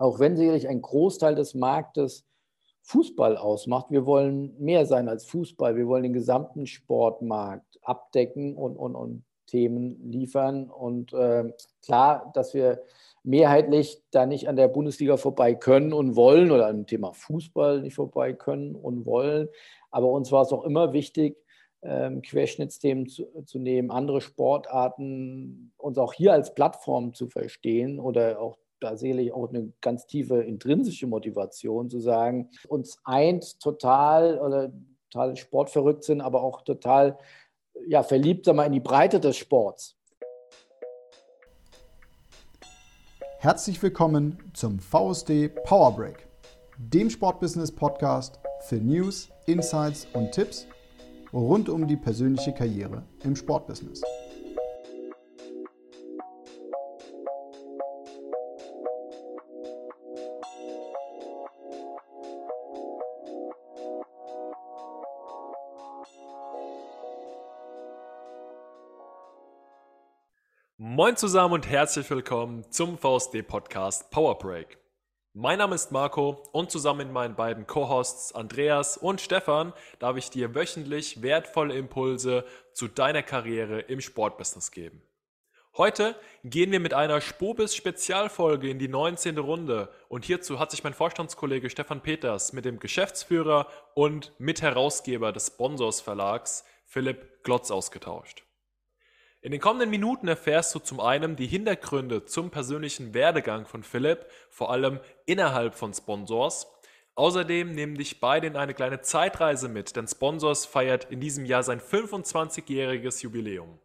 auch wenn sicherlich ein Großteil des Marktes Fußball ausmacht. Wir wollen mehr sein als Fußball. Wir wollen den gesamten Sportmarkt abdecken und, und, und Themen liefern. Und äh, klar, dass wir mehrheitlich da nicht an der Bundesliga vorbei können und wollen oder an dem Thema Fußball nicht vorbei können und wollen. Aber uns war es auch immer wichtig, ähm, Querschnittsthemen zu, zu, nehmen, andere Sportarten, uns auch hier als Plattform zu verstehen oder auch da sehe ich auch eine ganz tiefe intrinsische Motivation zu sagen, uns eint total oder total sportverrückt sind, aber auch total ja, verliebt mal, in die Breite des Sports. Herzlich willkommen zum VSD Power Break, dem Sportbusiness Podcast für News, Insights und Tipps rund um die persönliche Karriere im Sportbusiness. Moin zusammen und herzlich willkommen zum VSD Podcast Power Break. Mein Name ist Marco und zusammen mit meinen beiden Co-Hosts Andreas und Stefan darf ich dir wöchentlich wertvolle Impulse zu deiner Karriere im Sportbusiness geben. Heute gehen wir mit einer Spobis Spezialfolge in die 19. Runde und hierzu hat sich mein Vorstandskollege Stefan Peters mit dem Geschäftsführer und Mitherausgeber des Sponsors Verlags Philipp Glotz ausgetauscht. In den kommenden Minuten erfährst du zum einen die Hintergründe zum persönlichen Werdegang von Philipp, vor allem innerhalb von Sponsors. Außerdem nehmen dich beide in eine kleine Zeitreise mit, denn Sponsors feiert in diesem Jahr sein 25-jähriges Jubiläum.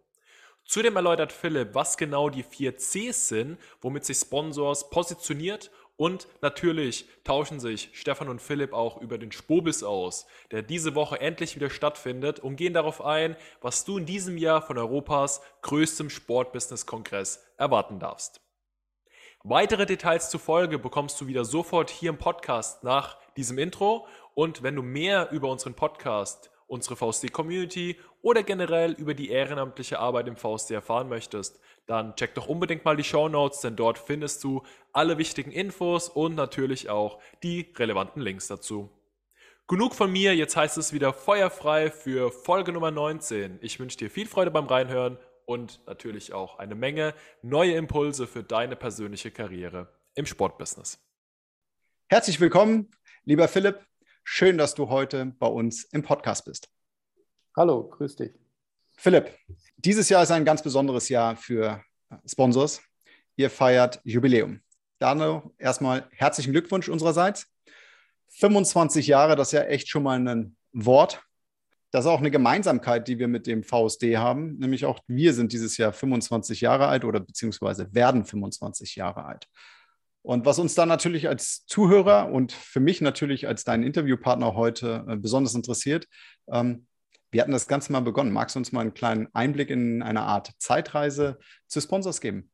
Zudem erläutert Philipp, was genau die vier Cs sind, womit sich Sponsors positioniert und natürlich tauschen sich Stefan und Philipp auch über den Spobis aus, der diese Woche endlich wieder stattfindet und gehen darauf ein, was du in diesem Jahr von Europas größtem Sportbusiness-Kongress erwarten darfst. Weitere Details zur Folge bekommst du wieder sofort hier im Podcast nach diesem Intro und wenn du mehr über unseren Podcast unsere VSD-Community oder generell über die ehrenamtliche Arbeit im VSD erfahren möchtest, dann check doch unbedingt mal die Show Notes, denn dort findest du alle wichtigen Infos und natürlich auch die relevanten Links dazu. Genug von mir, jetzt heißt es wieder feuerfrei für Folge Nummer 19. Ich wünsche dir viel Freude beim Reinhören und natürlich auch eine Menge neue Impulse für deine persönliche Karriere im Sportbusiness. Herzlich willkommen, lieber Philipp. Schön, dass du heute bei uns im Podcast bist. Hallo, grüß dich. Philipp, dieses Jahr ist ein ganz besonderes Jahr für Sponsors. Ihr feiert Jubiläum. Dano, erstmal herzlichen Glückwunsch unsererseits. 25 Jahre, das ist ja echt schon mal ein Wort. Das ist auch eine Gemeinsamkeit, die wir mit dem VSD haben, nämlich auch wir sind dieses Jahr 25 Jahre alt oder beziehungsweise werden 25 Jahre alt. Und was uns dann natürlich als Zuhörer und für mich natürlich als dein Interviewpartner heute äh, besonders interessiert, ähm, wir hatten das Ganze mal begonnen. Magst du uns mal einen kleinen Einblick in eine Art Zeitreise zu Sponsors geben?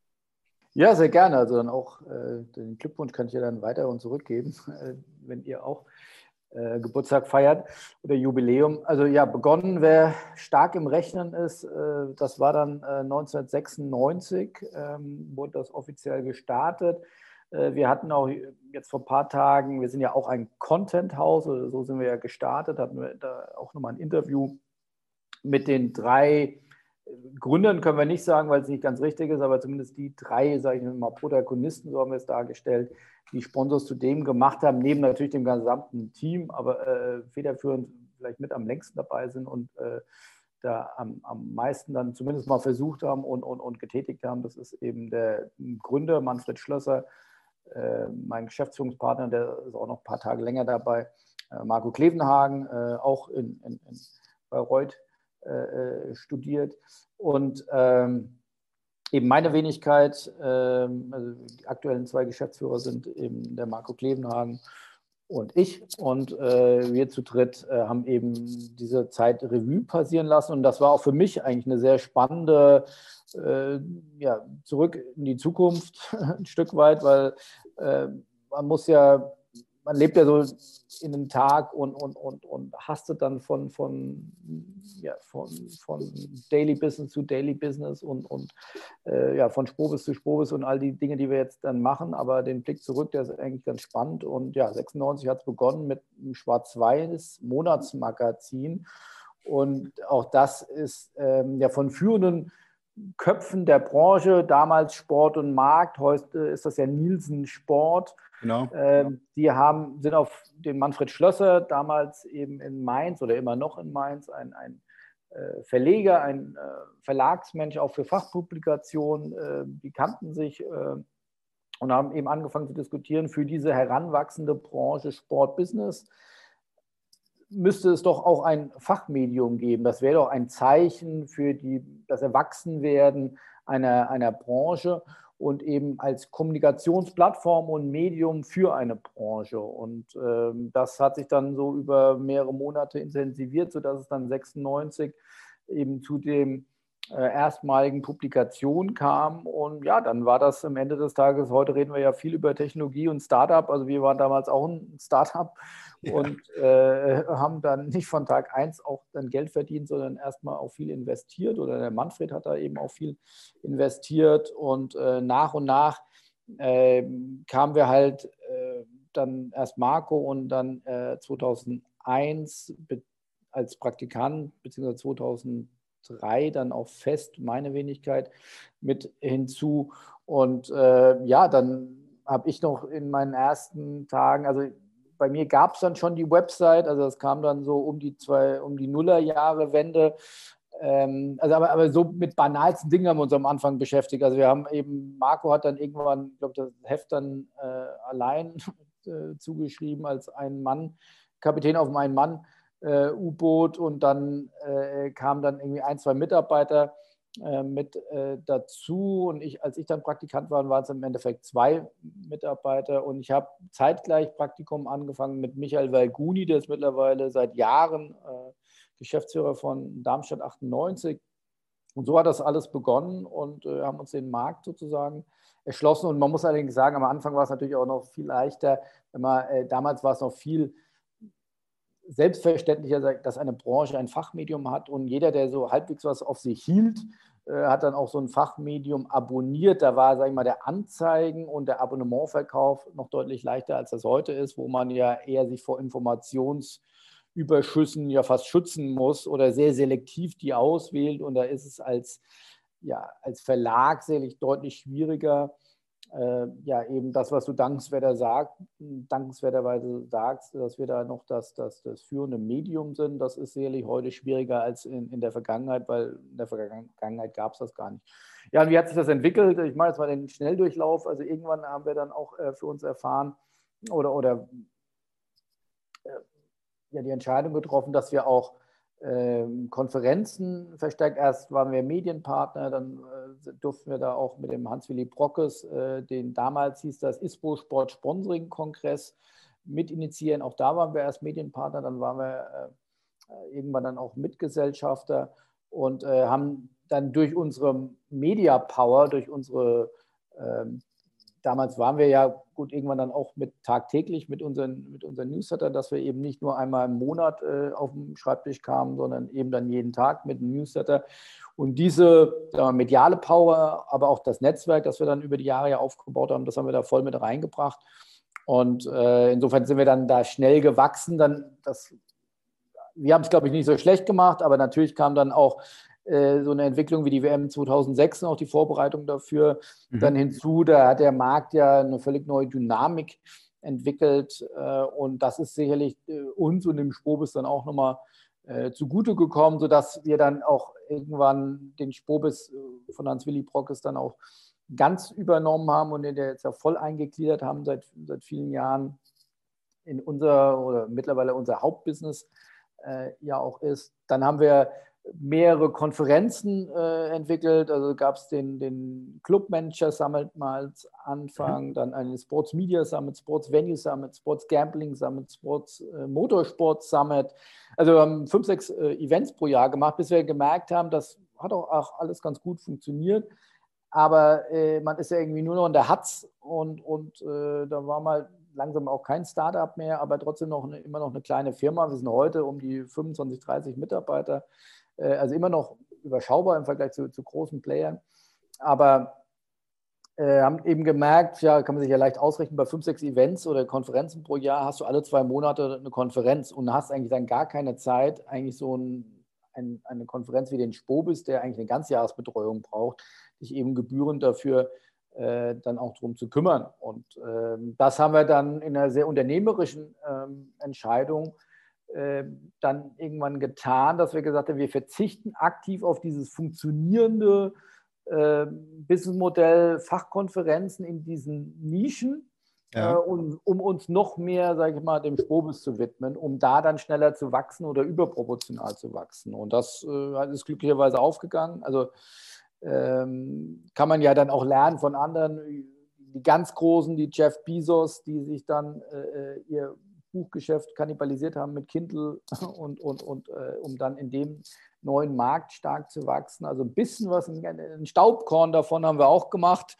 Ja, sehr gerne. Also dann auch äh, den Glückwunsch kann ich ja dann weiter und zurückgeben, äh, wenn ihr auch äh, Geburtstag feiert oder Jubiläum. Also ja, begonnen, wer stark im Rechnen ist, äh, das war dann 1996, äh, ähm, wurde das offiziell gestartet. Äh, wir hatten auch jetzt vor ein paar Tagen, wir sind ja auch ein Content-Haus, so sind wir ja gestartet, hatten wir da auch nochmal ein Interview mit den drei Gründern, können wir nicht sagen, weil es nicht ganz richtig ist, aber zumindest die drei, sage ich mal, Protagonisten, so haben wir es dargestellt, die Sponsors zu dem gemacht haben, neben natürlich dem gesamten Team, aber äh, federführend vielleicht mit am längsten dabei sind und äh, da am, am meisten dann zumindest mal versucht haben und, und, und getätigt haben. Das ist eben der Gründer Manfred Schlösser, äh, mein Geschäftsführungspartner, der ist auch noch ein paar Tage länger dabei, äh, Marco Klevenhagen, äh, auch in, in, in Bayreuth studiert. Und ähm, eben meine Wenigkeit, ähm, also die aktuellen zwei Geschäftsführer sind eben der Marco Klevenhagen und ich. Und äh, wir zu dritt äh, haben eben diese Zeit Revue passieren lassen. Und das war auch für mich eigentlich eine sehr spannende, äh, ja, zurück in die Zukunft ein Stück weit, weil äh, man muss ja man lebt ja so in den Tag und, und, und, und hastet dann von, von, ja, von, von Daily Business zu Daily Business und, und äh, ja, von Spobis zu Spobis und all die Dinge, die wir jetzt dann machen. Aber den Blick zurück, der ist eigentlich ganz spannend. Und ja, 96 hat es begonnen mit einem schwarz-weiß Monatsmagazin. Und auch das ist ähm, ja von führenden Köpfen der Branche, damals Sport und Markt, heute ist das ja Nielsen Sport. Genau. Ähm, die haben, sind auf den Manfred Schlösser, damals eben in Mainz oder immer noch in Mainz, ein, ein äh, Verleger, ein äh, Verlagsmensch auch für Fachpublikationen, äh, die kannten sich äh, und haben eben angefangen zu diskutieren für diese heranwachsende Branche Sport-Business müsste es doch auch ein Fachmedium geben. Das wäre doch ein Zeichen für die, das Erwachsenwerden einer, einer Branche und eben als Kommunikationsplattform und Medium für eine Branche. Und ähm, das hat sich dann so über mehrere Monate intensiviert, sodass es dann 96 eben zu dem erstmaligen Publikation kam. Und ja, dann war das am Ende des Tages, heute reden wir ja viel über Technologie und Startup. Also wir waren damals auch ein Startup ja. und äh, haben dann nicht von Tag eins auch dann Geld verdient, sondern erstmal auch viel investiert. Oder der Manfred hat da eben auch viel investiert. Und äh, nach und nach äh, kamen wir halt äh, dann erst Marco und dann 2001 äh, als Praktikant, beziehungsweise 2000 drei dann auch fest, meine Wenigkeit, mit hinzu. Und äh, ja, dann habe ich noch in meinen ersten Tagen, also bei mir gab es dann schon die Website, also das kam dann so um die zwei, um die Nullerjahre Wende. Ähm, also aber, aber so mit banalsten Dingen haben wir uns am Anfang beschäftigt. Also wir haben eben, Marco hat dann irgendwann, ich glaube, das Heft dann äh, allein äh, zugeschrieben als ein Mann, Kapitän auf meinen Mann U-Boot und dann äh, kamen dann irgendwie ein, zwei Mitarbeiter äh, mit äh, dazu. Und ich, als ich dann Praktikant war, waren es im Endeffekt zwei Mitarbeiter. Und ich habe zeitgleich Praktikum angefangen mit Michael Valguni, der ist mittlerweile seit Jahren äh, Geschäftsführer von Darmstadt 98 und so hat das alles begonnen und äh, haben uns den Markt sozusagen erschlossen. Und man muss allerdings sagen, am Anfang war es natürlich auch noch viel leichter, man, damals war es noch viel selbstverständlicher, dass eine Branche ein Fachmedium hat und jeder, der so halbwegs was auf sich hielt, äh, hat dann auch so ein Fachmedium abonniert. Da war, sage ich mal, der Anzeigen- und der Abonnementverkauf noch deutlich leichter, als das heute ist, wo man ja eher sich vor Informationsüberschüssen ja fast schützen muss oder sehr selektiv die auswählt. Und da ist es als, ja, als Verlag sicherlich deutlich schwieriger, äh, ja eben das, was du dankenswerter sagt, dankenswerterweise sagst, dass wir da noch das, das, das führende Medium sind, das ist sicherlich heute schwieriger als in, in der Vergangenheit, weil in der Vergangenheit gab es das gar nicht. Ja, und wie hat sich das entwickelt? Ich mache jetzt mal den Schnelldurchlauf. Also irgendwann haben wir dann auch äh, für uns erfahren oder, oder äh, ja, die Entscheidung getroffen, dass wir auch Konferenzen verstärkt. Erst waren wir Medienpartner, dann äh, durften wir da auch mit dem Hans-Willi Brockes, äh, den damals hieß das ISPO Sport Sponsoring Kongress, mit initiieren. Auch da waren wir erst Medienpartner, dann waren wir äh, irgendwann dann auch Mitgesellschafter und haben dann durch unsere Media Power, durch unsere ähm, damals waren wir ja gut irgendwann dann auch mit tagtäglich mit unseren, mit unseren Newsletter, dass wir eben nicht nur einmal im Monat äh, auf den Schreibtisch kamen, sondern eben dann jeden Tag mit einem Newsletter. Und diese wir, mediale Power, aber auch das Netzwerk, das wir dann über die Jahre ja aufgebaut haben, das haben wir da voll mit reingebracht. Und äh, insofern sind wir dann da schnell gewachsen. Dann das, wir haben es, glaube ich, nicht so schlecht gemacht, aber natürlich kam dann auch äh, so eine Entwicklung wie die WM 2006 und auch die Vorbereitung dafür mhm. dann hinzu. Da hat der Markt ja eine völlig neue Dynamik entwickelt äh, und das ist sicherlich äh, uns und dem Spobis dann auch nochmal zugute gekommen, sodass wir dann auch irgendwann den Spobis von Hans-Willi Brockes dann auch ganz übernommen haben und den der jetzt ja voll eingegliedert haben seit, seit vielen Jahren in unser oder mittlerweile unser Hauptbusiness äh, ja auch ist. Dann haben wir mehrere Konferenzen äh, entwickelt. Also gab es den, den Club Manager Summit mal Anfang, mhm. dann einen Sports Media Summit, Sports Venue Summit, Sports Gambling Summit, Sports äh, Motorsport Summit. Also wir haben fünf, sechs äh, Events pro Jahr gemacht, bis wir gemerkt haben, das hat auch, auch alles ganz gut funktioniert. Aber äh, man ist ja irgendwie nur noch in der Hatz und, und äh, da war mal langsam auch kein Startup mehr, aber trotzdem noch eine, immer noch eine kleine Firma. Wir sind heute um die 25, 30 Mitarbeiter, also immer noch überschaubar im Vergleich zu, zu großen Playern. Aber äh, haben eben gemerkt, ja, kann man sich ja leicht ausrechnen, bei fünf, sechs Events oder Konferenzen pro Jahr hast du alle zwei Monate eine Konferenz und hast eigentlich dann gar keine Zeit, eigentlich so ein, ein, eine Konferenz wie den Spobis, der eigentlich eine Ganzjahresbetreuung braucht, dich eben gebührend dafür äh, dann auch darum zu kümmern. Und ähm, das haben wir dann in einer sehr unternehmerischen ähm, Entscheidung äh, dann irgendwann getan, dass wir gesagt haben, wir verzichten aktiv auf dieses funktionierende äh, Businessmodell Fachkonferenzen in diesen Nischen, ja. äh, um, um, uns noch mehr, sage ich mal, dem Strobus zu widmen, um da dann schneller zu wachsen oder überproportional zu wachsen. Und das äh, ist glücklicherweise aufgegangen. Also ähm, kann man ja dann auch lernen von anderen, die ganz Großen, die Jeff Bezos, die sich dann äh, äh ihr Buchgeschäft kannibalisiert haben mit Kindle und, und, und äh, um dann in dem neuen Markt stark zu wachsen. Also ein bisschen was, ein Staubkorn davon haben wir auch gemacht.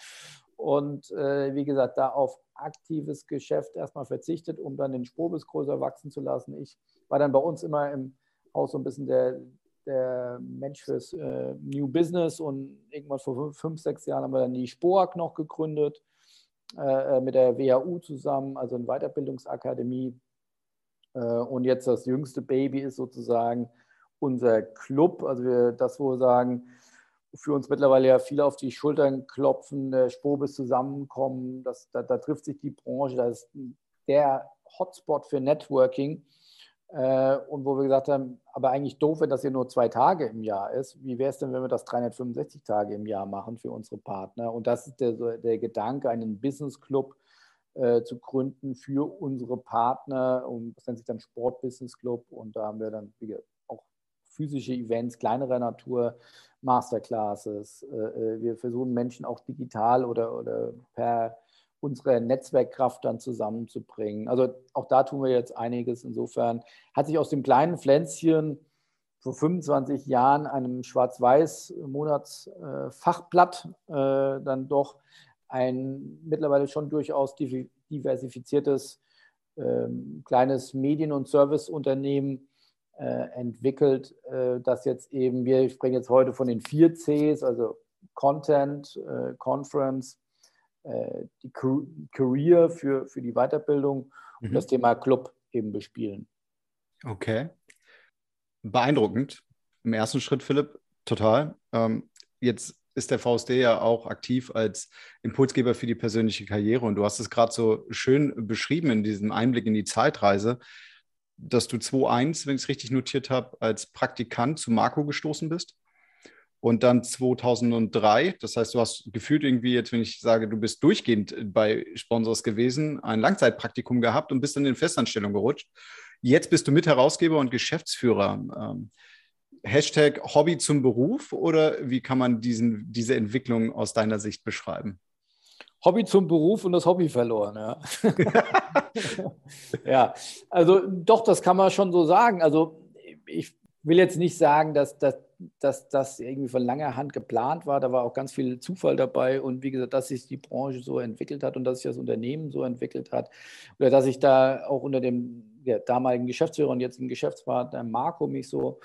Und äh, wie gesagt, da auf aktives Geschäft erstmal verzichtet, um dann den Sprobis größer wachsen zu lassen. Ich war dann bei uns immer im Haus so ein bisschen der, der Mensch fürs äh, New Business und irgendwann vor fünf, sechs Jahren haben wir dann die Spoak noch gegründet mit der WHU zusammen, also eine Weiterbildungsakademie. Äh, und jetzt das jüngste Baby ist sozusagen unser Club, also wir, das, wo wir sagen, für uns mittlerweile ja viele auf die Schultern klopfen, der Spobis zusammenkommen, das, da, da, trifft sich die Branche, das ist der Hotspot für Networking. Äh, und wo wir gesagt haben, aber eigentlich doof, wenn das hier nur zwei Tage im Jahr ist. Wie wäre es denn, wenn wir das 365 Tage im Jahr machen für unsere Partner? Und das ist der, der Gedanke, einen Business Club äh, zu gründen für unsere Partner. Und das nennt sich dann Sport Business Club. Und da haben wir dann gesagt, physische Events kleinerer Natur, Masterclasses. Äh, äh, wir versuchen Menschen auch digital oder, oder per unsere Netzwerkkraft dann zusammenzubringen. Also auch da tun wir jetzt einiges. Insofern hat sich aus dem kleinen Pflänzchen vor 25 Jahren einem Schwarz-Weiß-Monatsfachblatt äh, dann doch ein mittlerweile schon durchaus diversifiziertes ähm, kleines Medien- und Serviceunternehmen äh, entwickelt, äh, dass jetzt eben, wir sprechen jetzt heute von den vier Cs, also Content, äh, Conference, die Career für, für die Weiterbildung mhm. und das Thema Club eben bespielen. Okay. Beeindruckend. Im ersten Schritt, Philipp, total. Ähm, jetzt ist der VSD ja auch aktiv als Impulsgeber für die persönliche Karriere und du hast es gerade so schön beschrieben in diesem Einblick in die Zeitreise dass du 2.1, wenn ich es richtig notiert habe, als Praktikant zu Marco gestoßen bist. Und dann 2003, das heißt, du hast gefühlt irgendwie jetzt, wenn ich sage, du bist durchgehend bei Sponsors gewesen, ein Langzeitpraktikum gehabt und bist dann in Festanstellung gerutscht. Jetzt bist du Mitherausgeber und Geschäftsführer. Ähm, Hashtag Hobby zum Beruf oder wie kann man diesen, diese Entwicklung aus deiner Sicht beschreiben? Hobby zum Beruf und das Hobby verloren. Ja. ja, also doch, das kann man schon so sagen. Also ich will jetzt nicht sagen, dass, dass, dass das irgendwie von langer Hand geplant war. Da war auch ganz viel Zufall dabei. Und wie gesagt, dass sich die Branche so entwickelt hat und dass sich das Unternehmen so entwickelt hat. Oder dass ich da auch unter dem ja, damaligen Geschäftsführer und jetzt Geschäftspartner Marco mich so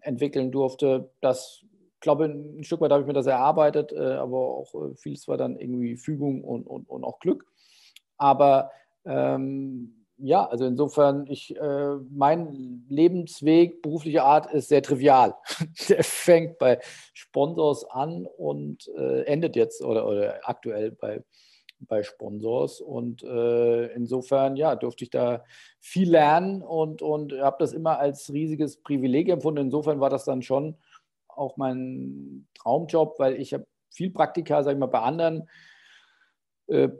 entwickeln durfte. Das glaube, ein Stück weit habe ich mir das erarbeitet, äh, aber auch äh, vieles war dann irgendwie Fügung und, und, und auch Glück. Aber ähm, ja, also insofern, ich, äh, mein Lebensweg, berufliche Art ist sehr trivial. Der fängt bei Sponsors an und äh, endet jetzt oder, oder aktuell bei, bei Sponsors. Und äh, insofern, ja, durfte ich da viel lernen und, und habe das immer als riesiges Privileg empfunden. Insofern war das dann schon auch mein Traumjob, weil ich habe viel Praktika, sage ich mal, bei anderen äh,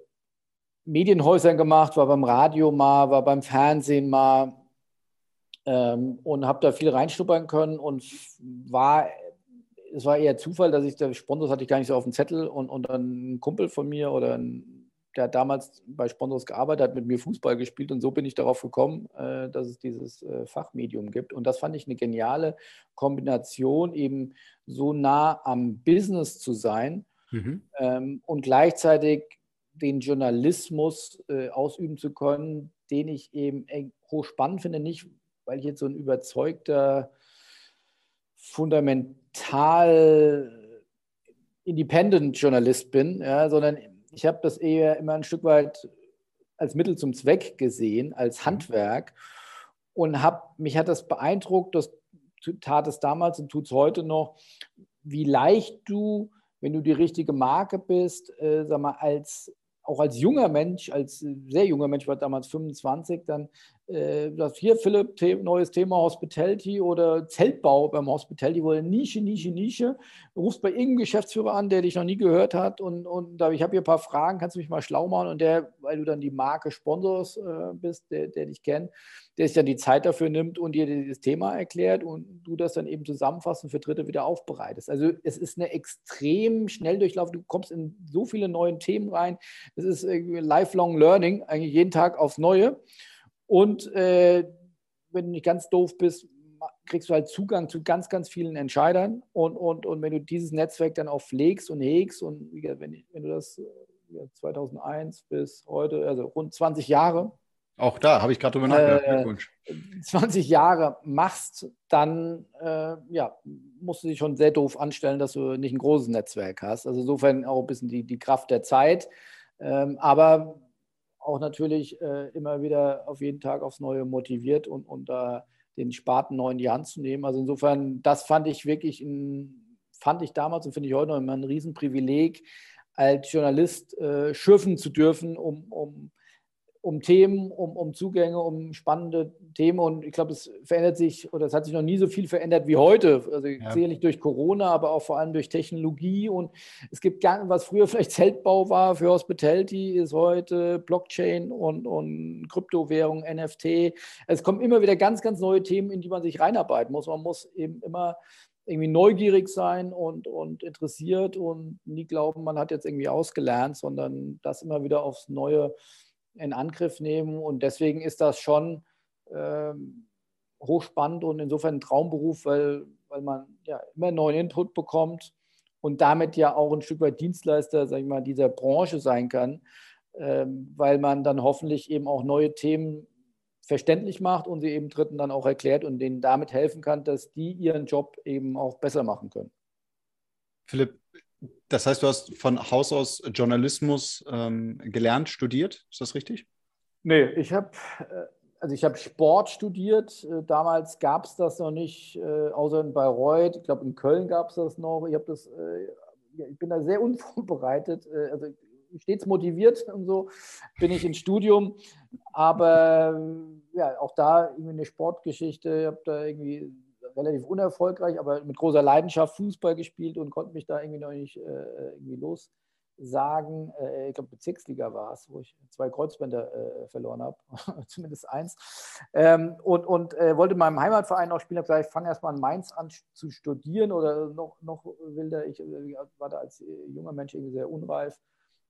Medienhäusern gemacht, war beim Radio mal, war beim Fernsehen mal ähm, und habe da viel reinschnuppern können und war, es war eher Zufall, dass ich der Sponsor hatte ich gar nicht so auf dem Zettel und, und dann ein Kumpel von mir oder ein der hat damals bei Sponsors gearbeitet, hat mit mir Fußball gespielt und so bin ich darauf gekommen, äh, dass es dieses äh, Fachmedium gibt. Und das fand ich eine geniale Kombination, eben so nah am Business zu sein mhm. Ähm, und gleichzeitig den Journalismus äh, ausüben zu können, den ich eben hochspannend finde, nicht weil ich jetzt so ein überzeugter, fundamental Independent Journalist bin, ja, sondern ich habe das eher immer ein Stück weit als Mittel zum Zweck gesehen, als mhm. Handwerk und hab, mich hat das beeindruckt, das tat es damals und tut es heute noch, wie leicht du, wenn du die richtige Marke bist, äh, sag mal, als auch als junger Mensch, als sehr junger Mensch, war damals 25, dann äh, das hier Philipp, The neues Thema Hospitality oder Zeltbau beim Hospitality, wo Nische, Nische, Nische. Du rufst bei irgendeinem Geschäftsführer an, der dich noch nie gehört hat und, und ich habe hier ein paar Fragen, kannst du mich mal schlau machen und der, weil du dann die Marke Sponsors äh, bist, der, der dich kennt, der sich dann die Zeit dafür nimmt und dir das Thema erklärt und du das dann eben zusammenfasst und für Dritte wieder aufbereitest. Also es ist eine extrem schnell Durchlauf. Du kommst in so viele neue Themen rein. Es ist äh, lifelong learning, eigentlich jeden Tag aufs Neue. Und äh, wenn du nicht ganz doof bist, kriegst du halt Zugang zu ganz, ganz vielen Entscheidern. Und, und, und wenn du dieses Netzwerk dann auch pflegst und hegst und wenn, wenn du das 2001 äh, bis heute, also rund 20 Jahre. Auch da habe ich gerade drüber nachgedacht. Äh, Glückwunsch. 20 Jahre machst, dann äh, ja, musst du dich schon sehr doof anstellen, dass du nicht ein großes Netzwerk hast. Also insofern auch ein bisschen die, die Kraft der Zeit. Ähm, aber auch natürlich äh, immer wieder auf jeden Tag aufs Neue motiviert und, und äh, den Spaten neu in die Hand zu nehmen. Also insofern, das fand ich wirklich, ein, fand ich damals und finde ich heute noch immer ein Riesenprivileg, als Journalist äh, schürfen zu dürfen, um, um um Themen, um, um Zugänge, um spannende Themen. Und ich glaube, es verändert sich oder es hat sich noch nie so viel verändert wie heute. Also ja. sicherlich durch Corona, aber auch vor allem durch Technologie. Und es gibt gar was früher vielleicht Zeltbau war für Hospitality, ist heute Blockchain und, und Kryptowährung, NFT. Es kommen immer wieder ganz, ganz neue Themen, in die man sich reinarbeiten muss. Man muss eben immer irgendwie neugierig sein und, und interessiert und nie glauben, man hat jetzt irgendwie ausgelernt, sondern das immer wieder aufs Neue in Angriff nehmen. Und deswegen ist das schon ähm, hochspannend und insofern ein Traumberuf, weil, weil man ja immer neuen Input bekommt und damit ja auch ein Stück weit Dienstleister, sag ich mal, dieser Branche sein kann, ähm, weil man dann hoffentlich eben auch neue Themen verständlich macht und sie eben Dritten dann auch erklärt und denen damit helfen kann, dass die ihren Job eben auch besser machen können. Philipp, das heißt, du hast von Haus aus Journalismus ähm, gelernt, studiert, ist das richtig? Nee, ich habe äh, also ich Sport studiert. Äh, damals gab es das noch nicht, äh, außer in Bayreuth. Ich glaube, in Köln gab es das noch. Ich, das, ich bin da sehr unvorbereitet, also stets motiviert und so bin ich ins Studium. Aber ja, auch da irgendwie eine Sportgeschichte. Ich habe da irgendwie relativ unerfolgreich, aber mit großer Leidenschaft Fußball gespielt und konnte mich da irgendwie noch nicht äh, irgendwie lossagen. Äh, ich glaube, Bezirksliga war es, wo ich zwei Kreuzbänder äh, verloren habe, zumindest eins. Ähm, und und äh, wollte in meinem Heimatverein noch spielen, habe gesagt, ich fange erstmal in Mainz an zu studieren oder noch, noch wilder. Ich äh, war da als äh, junger Mensch irgendwie sehr unreif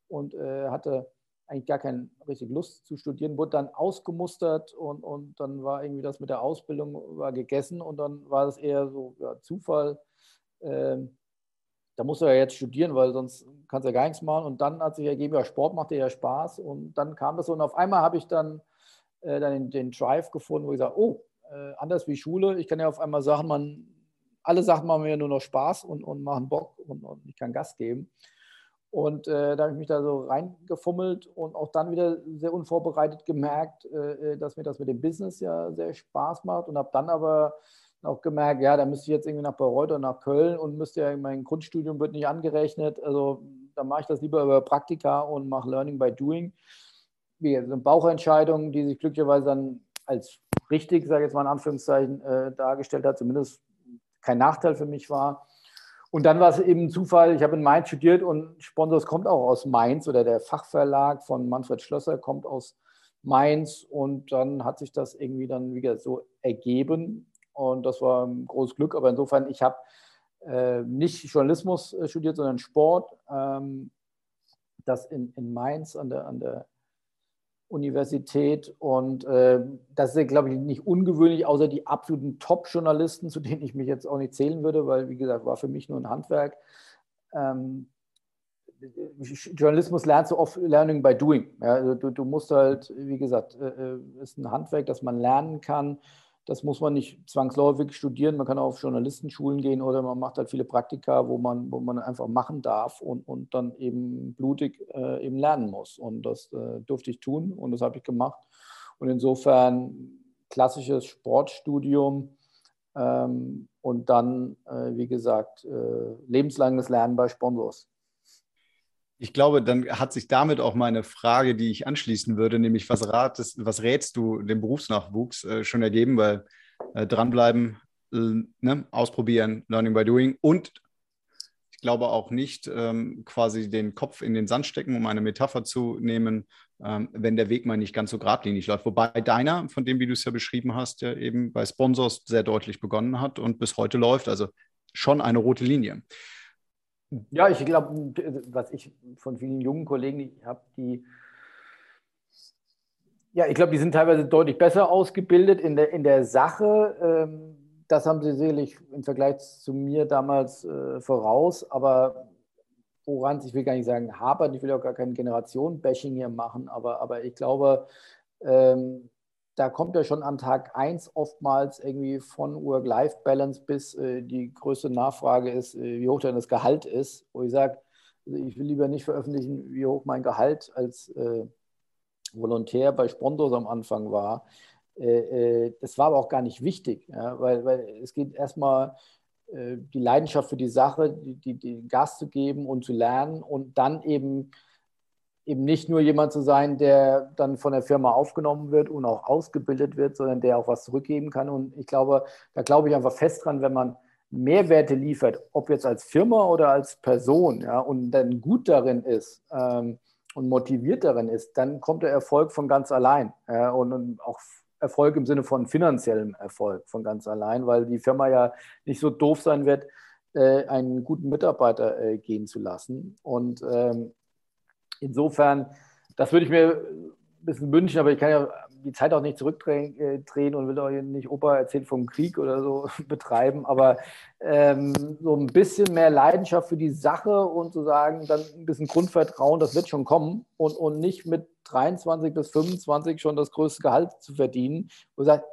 und hatte eigentlich gar keine richtige Lust zu studieren, wurde dann ausgemustert und, und dann war irgendwie das mit der Ausbildung war gegessen und dann war das eher so ja, Zufall. Ähm, da musst du ja jetzt studieren, weil sonst kannst du ja gar nichts machen. Und dann hat sich ergeben, ja, Sport macht dir ja Spaß. Und dann kam das so. Und auf einmal habe ich dann, äh, dann den, den, Drive gefunden, wo ich sage, oh, äh, anders wie Schule, ich kann ja auf einmal Sachen, man, alle Sachen machen mir nur noch Spaß und, und machen Bock und, und ich kann Gas geben. Und äh, da habe ich mich da so reingefummelt und auch dann wieder sehr unvorbereitet gemerkt, äh, äh, dass mir das mit dem Business ja sehr Spaß macht und habe dann aber auch gemerkt, ja, da müsste ich jetzt irgendwie nach Bayreuth oder nach Köln und müsste ja, mein Grundstudium wird nicht angerechnet. Also da mache ich das lieber über Praktika und mache Learning by Doing. Wie eine Bauchentscheidung, die sich glücklicherweise dann als richtig, sage ich jetzt mal in Anführungszeichen, äh, dargestellt hat, zumindest kein Nachteil für mich war. Und dann war es eben Zufall, ich habe in Mainz studiert und Sponsors kommt auch aus Mainz oder der Fachverlag von Manfred Schlösser kommt aus Mainz und dann hat sich das irgendwie dann wieder so ergeben und das war ein großes Glück. Aber insofern, ich habe äh, nicht Journalismus äh, studiert, sondern Sport. Ähm, das in, in Mainz an der, an der Universität. Und äh, das ist, glaube ich, nicht ungewöhnlich, außer die absoluten Top-Journalisten, zu denen ich mich jetzt auch nicht zählen würde, weil, wie gesagt, war für mich nur ein Handwerk. Ähm, Journalismus lernst du oft Learning by Doing. Ja, also du, du musst halt, wie gesagt, äh, äh, ist ein Handwerk, das man lernen kann. Das muss man nicht zwangsläufig studieren. Man kann auch auf Journalistenschulen gehen oder man macht halt viele Praktika, wo man, wo man einfach machen darf und, und dann eben blutig äh, eben lernen muss. Und das äh, durfte ich tun und das habe ich gemacht. Und insofern klassisches Sportstudium ähm, und dann, äh, wie gesagt, äh, lebenslanges Lernen bei Sponsors. Ich glaube, dann hat sich damit auch meine Frage, die ich anschließen würde, nämlich was, ratest, was rätst du dem Berufsnachwuchs äh, schon ergeben, weil äh, dranbleiben, äh, ne, ausprobieren, Learning by Doing und ich glaube auch nicht ähm, quasi den Kopf in den Sand stecken, um eine Metapher zu nehmen, ähm, wenn der Weg mal nicht ganz so geradlinig läuft. Wobei deiner, von dem, wie du es ja beschrieben hast, ja eben bei Sponsors sehr deutlich begonnen hat und bis heute läuft. Also schon eine rote Linie. Ja, ich glaube, was ich von vielen jungen Kollegen habe, die ja, ich glaube, die sind teilweise deutlich besser ausgebildet in der, in der Sache. Ähm, das haben sie sicherlich im Vergleich zu mir damals äh, voraus, aber woran ich will gar nicht sagen hapert, ich will auch gar kein Generation-Bashing hier machen, aber, aber ich glaube, ähm, da kommt ja schon an Tag 1 oftmals irgendwie von Work-Life-Balance bis äh, die größte Nachfrage ist, äh, wie hoch denn das Gehalt ist, wo ich sage, also ich will lieber nicht veröffentlichen, wie hoch mein Gehalt als äh, Volontär bei Sponsors am Anfang war. Äh, äh, das war aber auch gar nicht wichtig, ja, weil, weil es geht erstmal äh, die Leidenschaft für die Sache, die, die, die Gas zu geben und zu lernen und dann eben eben nicht nur jemand zu sein, der dann von der Firma aufgenommen wird und auch ausgebildet wird, sondern der auch was zurückgeben kann. Und ich glaube, da glaube ich einfach fest dran, wenn man Mehrwerte liefert, ob jetzt als Firma oder als Person, ja, und dann gut darin ist ähm, und motiviert darin ist, dann kommt der Erfolg von ganz allein. Ja, und, und auch Erfolg im Sinne von finanziellem Erfolg von ganz allein, weil die Firma ja nicht so doof sein wird, äh, einen guten Mitarbeiter äh, gehen zu lassen. Und ähm, insofern, das würde ich mir ein bisschen wünschen, aber ich kann ja die Zeit auch nicht zurückdrehen äh, und will auch nicht Opa erzählt vom Krieg oder so betreiben, aber ähm, so ein bisschen mehr Leidenschaft für die Sache und zu sagen, dann ein bisschen Grundvertrauen, das wird schon kommen und, und nicht mit 23 bis 25 schon das größte Gehalt zu verdienen, wo sagt,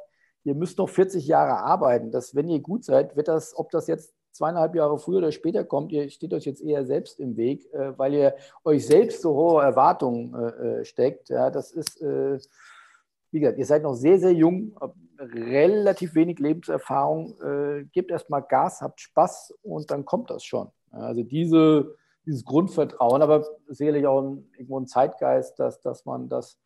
ihr müsst noch 40 Jahre arbeiten, dass wenn ihr gut seid, wird das, ob das jetzt zweieinhalb Jahre früher oder später kommt, ihr steht euch jetzt eher selbst im Weg, äh, weil ihr euch selbst so hohe Erwartungen äh, äh steckt. Ja, das ist, wie gesagt, ihr seid noch sehr, sehr jung, relativ wenig Lebenserfahrung. Gebt erstmal Gas, habt Spaß und dann kommt das schon. Also diese, dieses Grundvertrauen, aber sicherlich auch ein, irgendwo ein Zeitgeist, dass, dass man das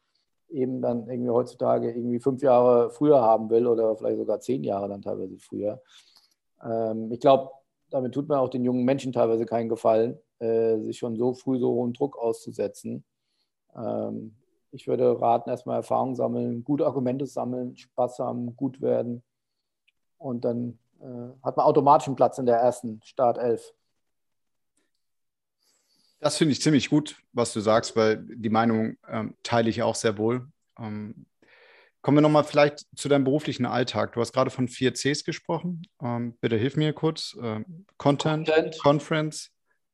eben dann irgendwie heutzutage irgendwie fünf Jahre früher haben will oder vielleicht sogar zehn Jahre dann teilweise früher. Ähm, ich glaube, damit tut man auch den jungen Menschen teilweise keinen Gefallen, äh, sich schon so früh so hohen Druck auszusetzen. Ähm, ich würde raten, erstmal Erfahrung sammeln, gute Argumente sammeln, Spaß haben, gut werden. Und dann äh, hat man automatisch einen Platz in der ersten Startelf. Das finde ich ziemlich gut, was du sagst, weil die Meinung ähm, teile ich auch sehr wohl. Ähm, Kommen wir nochmal vielleicht zu deinem beruflichen Alltag. Du hast gerade von vier Cs gesprochen. Ähm, bitte hilf mir kurz. Ähm, Content, Content, Conference,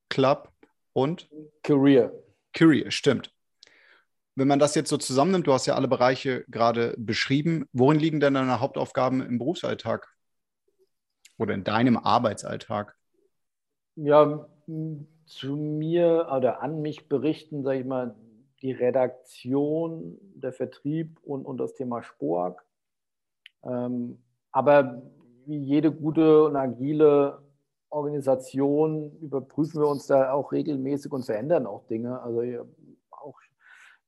Club und Career. Career, stimmt. Wenn man das jetzt so zusammennimmt, du hast ja alle Bereiche gerade beschrieben, worin liegen denn deine Hauptaufgaben im Berufsalltag oder in deinem Arbeitsalltag? Ja, zu mir oder an mich berichten, sage ich mal, die Redaktion, der Vertrieb und, und das Thema Spork. Ähm, aber wie jede gute und agile Organisation überprüfen wir uns da auch regelmäßig und verändern auch Dinge. Also auch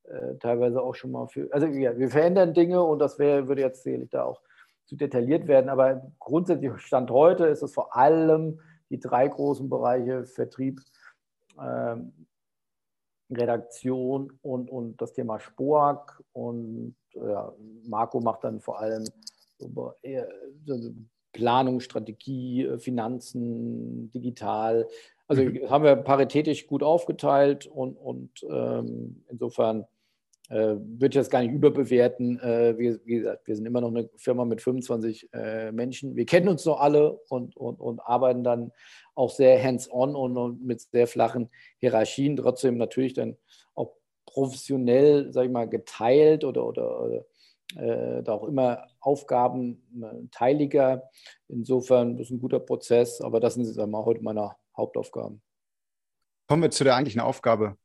äh, teilweise auch schon mal für, also ja, wir verändern Dinge und das wär, würde jetzt sicherlich da auch zu detailliert werden. Aber grundsätzlich Stand heute ist es vor allem die drei großen Bereiche Vertrieb, ähm, Redaktion und, und das Thema Spork und ja, Marco macht dann vor allem so Planung, Strategie, Finanzen, digital. Also mhm. haben wir paritätisch gut aufgeteilt und, und ähm, insofern äh, würde ich das gar nicht überbewerten. Äh, wie, wie, gesagt, wir sind immer noch eine Firma mit 25 äh, Menschen. Wir kennen uns noch alle und, und, und arbeiten dann auch sehr hands-on und, und, mit sehr flachen Hierarchien. Trotzdem natürlich dann auch professionell, sage ich mal, geteilt oder, oder, oder äh, da auch immer Aufgaben äh, teiliger. Insofern ist ein guter Prozess, aber das sind sagen wir, heute meine Hauptaufgaben. Kommen wir zu der eigentlichen Aufgabe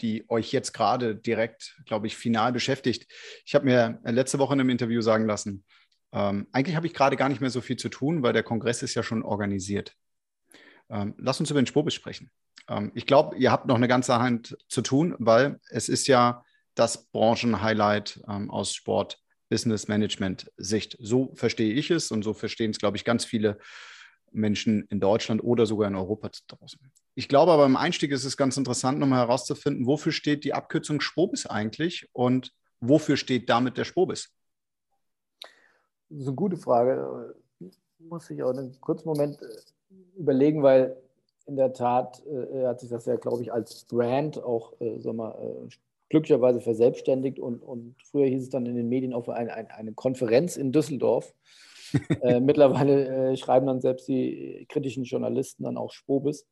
die euch jetzt gerade direkt, glaube ich, final beschäftigt. Ich habe mir letzte Woche in einem Interview sagen lassen, ähm, eigentlich habe ich gerade gar nicht mehr so viel zu tun, weil der Kongress ist ja schon organisiert. Ähm, lass uns über den Spobis sprechen. Ähm, ich glaube, ihr habt noch eine ganze Hand zu tun, weil es ist ja das Branchenhighlight ähm, aus Sport, Business Management Sicht. So verstehe ich es und so verstehen es, glaube ich, ganz viele Menschen in Deutschland oder sogar in Europa draußen. Ich glaube aber im Einstieg ist es ganz interessant, nochmal herauszufinden, wofür steht die Abkürzung Spobis eigentlich und wofür steht damit der Spobis? Das ist eine gute Frage. Muss ich auch einen kurzen Moment äh, überlegen, weil in der Tat äh, hat sich das ja, glaube ich, als Brand auch äh, sag mal, äh, glücklicherweise verselbstständigt und, und früher hieß es dann in den Medien auch eine, eine, eine Konferenz in Düsseldorf. äh, mittlerweile äh, schreiben dann selbst die kritischen Journalisten dann auch Spobis.